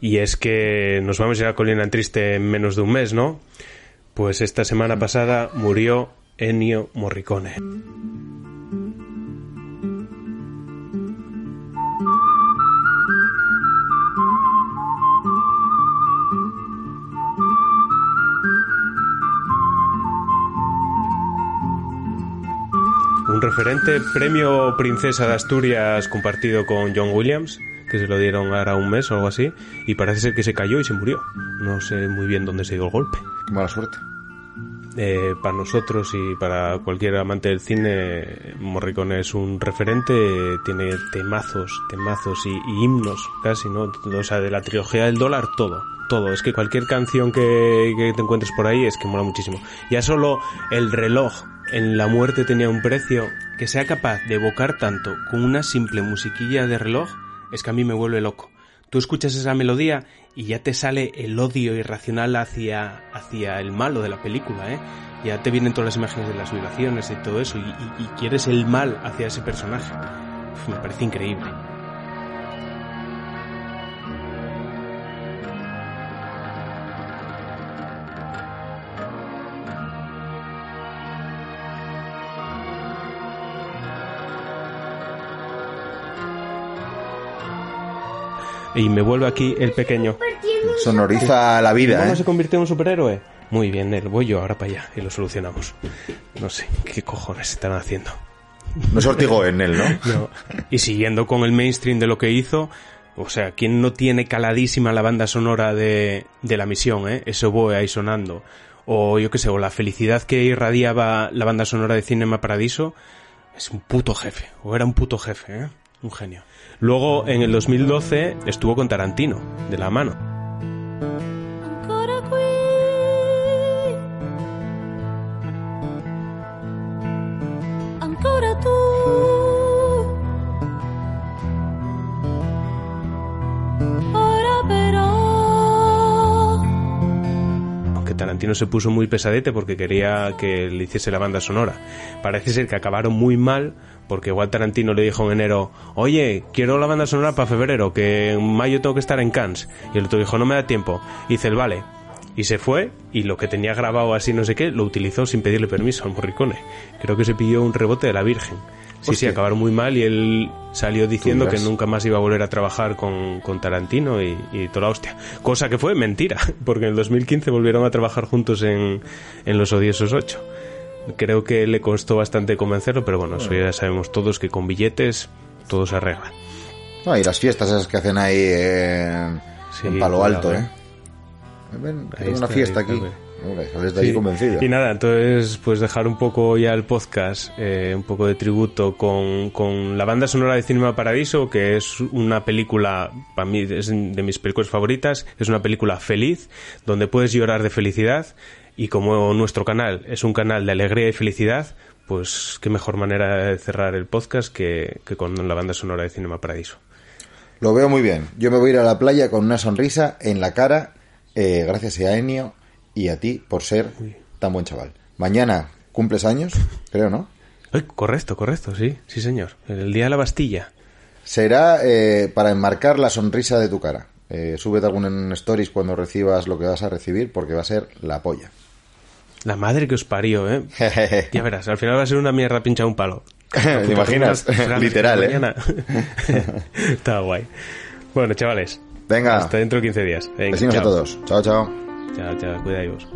y es que nos vamos a ir a Colina en Triste en menos de un mes, ¿no? Pues esta semana pasada murió Ennio Morricone. Un referente, premio Princesa de Asturias compartido con John Williams, que se lo dieron ahora un mes o algo así, y parece ser que se cayó y se murió. No sé muy bien dónde se dio el golpe. Qué mala suerte. Eh, para nosotros y para cualquier amante del cine, Morricone es un referente, tiene temazos, temazos y, y himnos casi, ¿no? O sea, de la trilogía del dólar, todo, todo. Es que cualquier canción que, que te encuentres por ahí es que mola muchísimo. Ya solo el reloj en la muerte tenía un precio que sea capaz de evocar tanto con una simple musiquilla de reloj, es que a mí me vuelve loco. Tú escuchas esa melodía y ya te sale el odio irracional hacia, hacia el malo de la película, ¿eh? Ya te vienen todas las imágenes de las violaciones y todo eso y, quieres el mal hacia ese personaje. Me parece increíble. Y me vuelve aquí el pequeño. Sonoriza la vida, ¿Cómo ¿eh? se convirtió en un superhéroe? Muy bien, Nel, voy yo ahora para allá y lo solucionamos. No sé, ¿qué cojones están haciendo? No se ortigó en él, ¿no? No. Y siguiendo con el mainstream de lo que hizo, o sea, ¿quién no tiene caladísima la banda sonora de, de la misión, eh? Ese oboe ahí sonando. O yo qué sé, o la felicidad que irradiaba la banda sonora de Cinema Paradiso, es un puto jefe, o era un puto jefe, ¿eh? Un genio. Luego, en el 2012, estuvo con Tarantino, de la mano. Se puso muy pesadete porque quería que le hiciese la banda sonora. Parece ser que acabaron muy mal porque igual Tarantino le dijo en enero, oye, quiero la banda sonora para febrero, que en mayo tengo que estar en Cannes. Y el otro dijo, no me da tiempo. Y dice vale. Y se fue y lo que tenía grabado así no sé qué, lo utilizó sin pedirle permiso al Morricone. Creo que se pidió un rebote de la Virgen. Sí, sí, acabaron muy mal y él salió diciendo que nunca más iba a volver a trabajar con, con Tarantino y, y toda la hostia. Cosa que fue mentira, porque en el 2015 volvieron a trabajar juntos en, en Los Odiosos 8. Creo que le costó bastante convencerlo, pero bueno, eso ya sabemos todos que con billetes todo se arregla. No, y las fiestas esas que hacen ahí en, Sí, en Palo Alto, eh. ¿eh? Ven, tengo una fiesta ahí aquí. Hombre, sales de ahí Sí. convencido. Y nada, entonces pues dejar un poco ya el podcast, eh, un poco de tributo con, con la banda sonora de Cinema Paradiso, que es una película, para mí es de mis películas favoritas, es una película feliz, donde puedes llorar de felicidad y como nuestro canal es un canal de alegría y felicidad, pues qué mejor manera de cerrar el podcast que, que con la banda sonora de Cinema Paradiso. Lo veo muy bien. Yo me voy a ir a la playa con una sonrisa en la cara, eh, gracias a Enio y a ti por ser tan buen chaval. Mañana cumples años, creo, ¿no? Ay, correcto, correcto, sí, sí señor. El día de la Bastilla. Será eh, para enmarcar la sonrisa de tu cara. Eh, súbete algún en stories cuando recibas lo que vas a recibir porque va a ser la polla. La madre que os parió, ¿eh? Ya verás, al final va a ser una mierda pincha un palo. ¿Te imaginas? Literal, ¿eh? Está guay. Bueno, chavales. Venga. Hasta dentro de 15 días. Venga, Besinos a chao. todos. Chao, chao. Chao, chao. Cuidaos.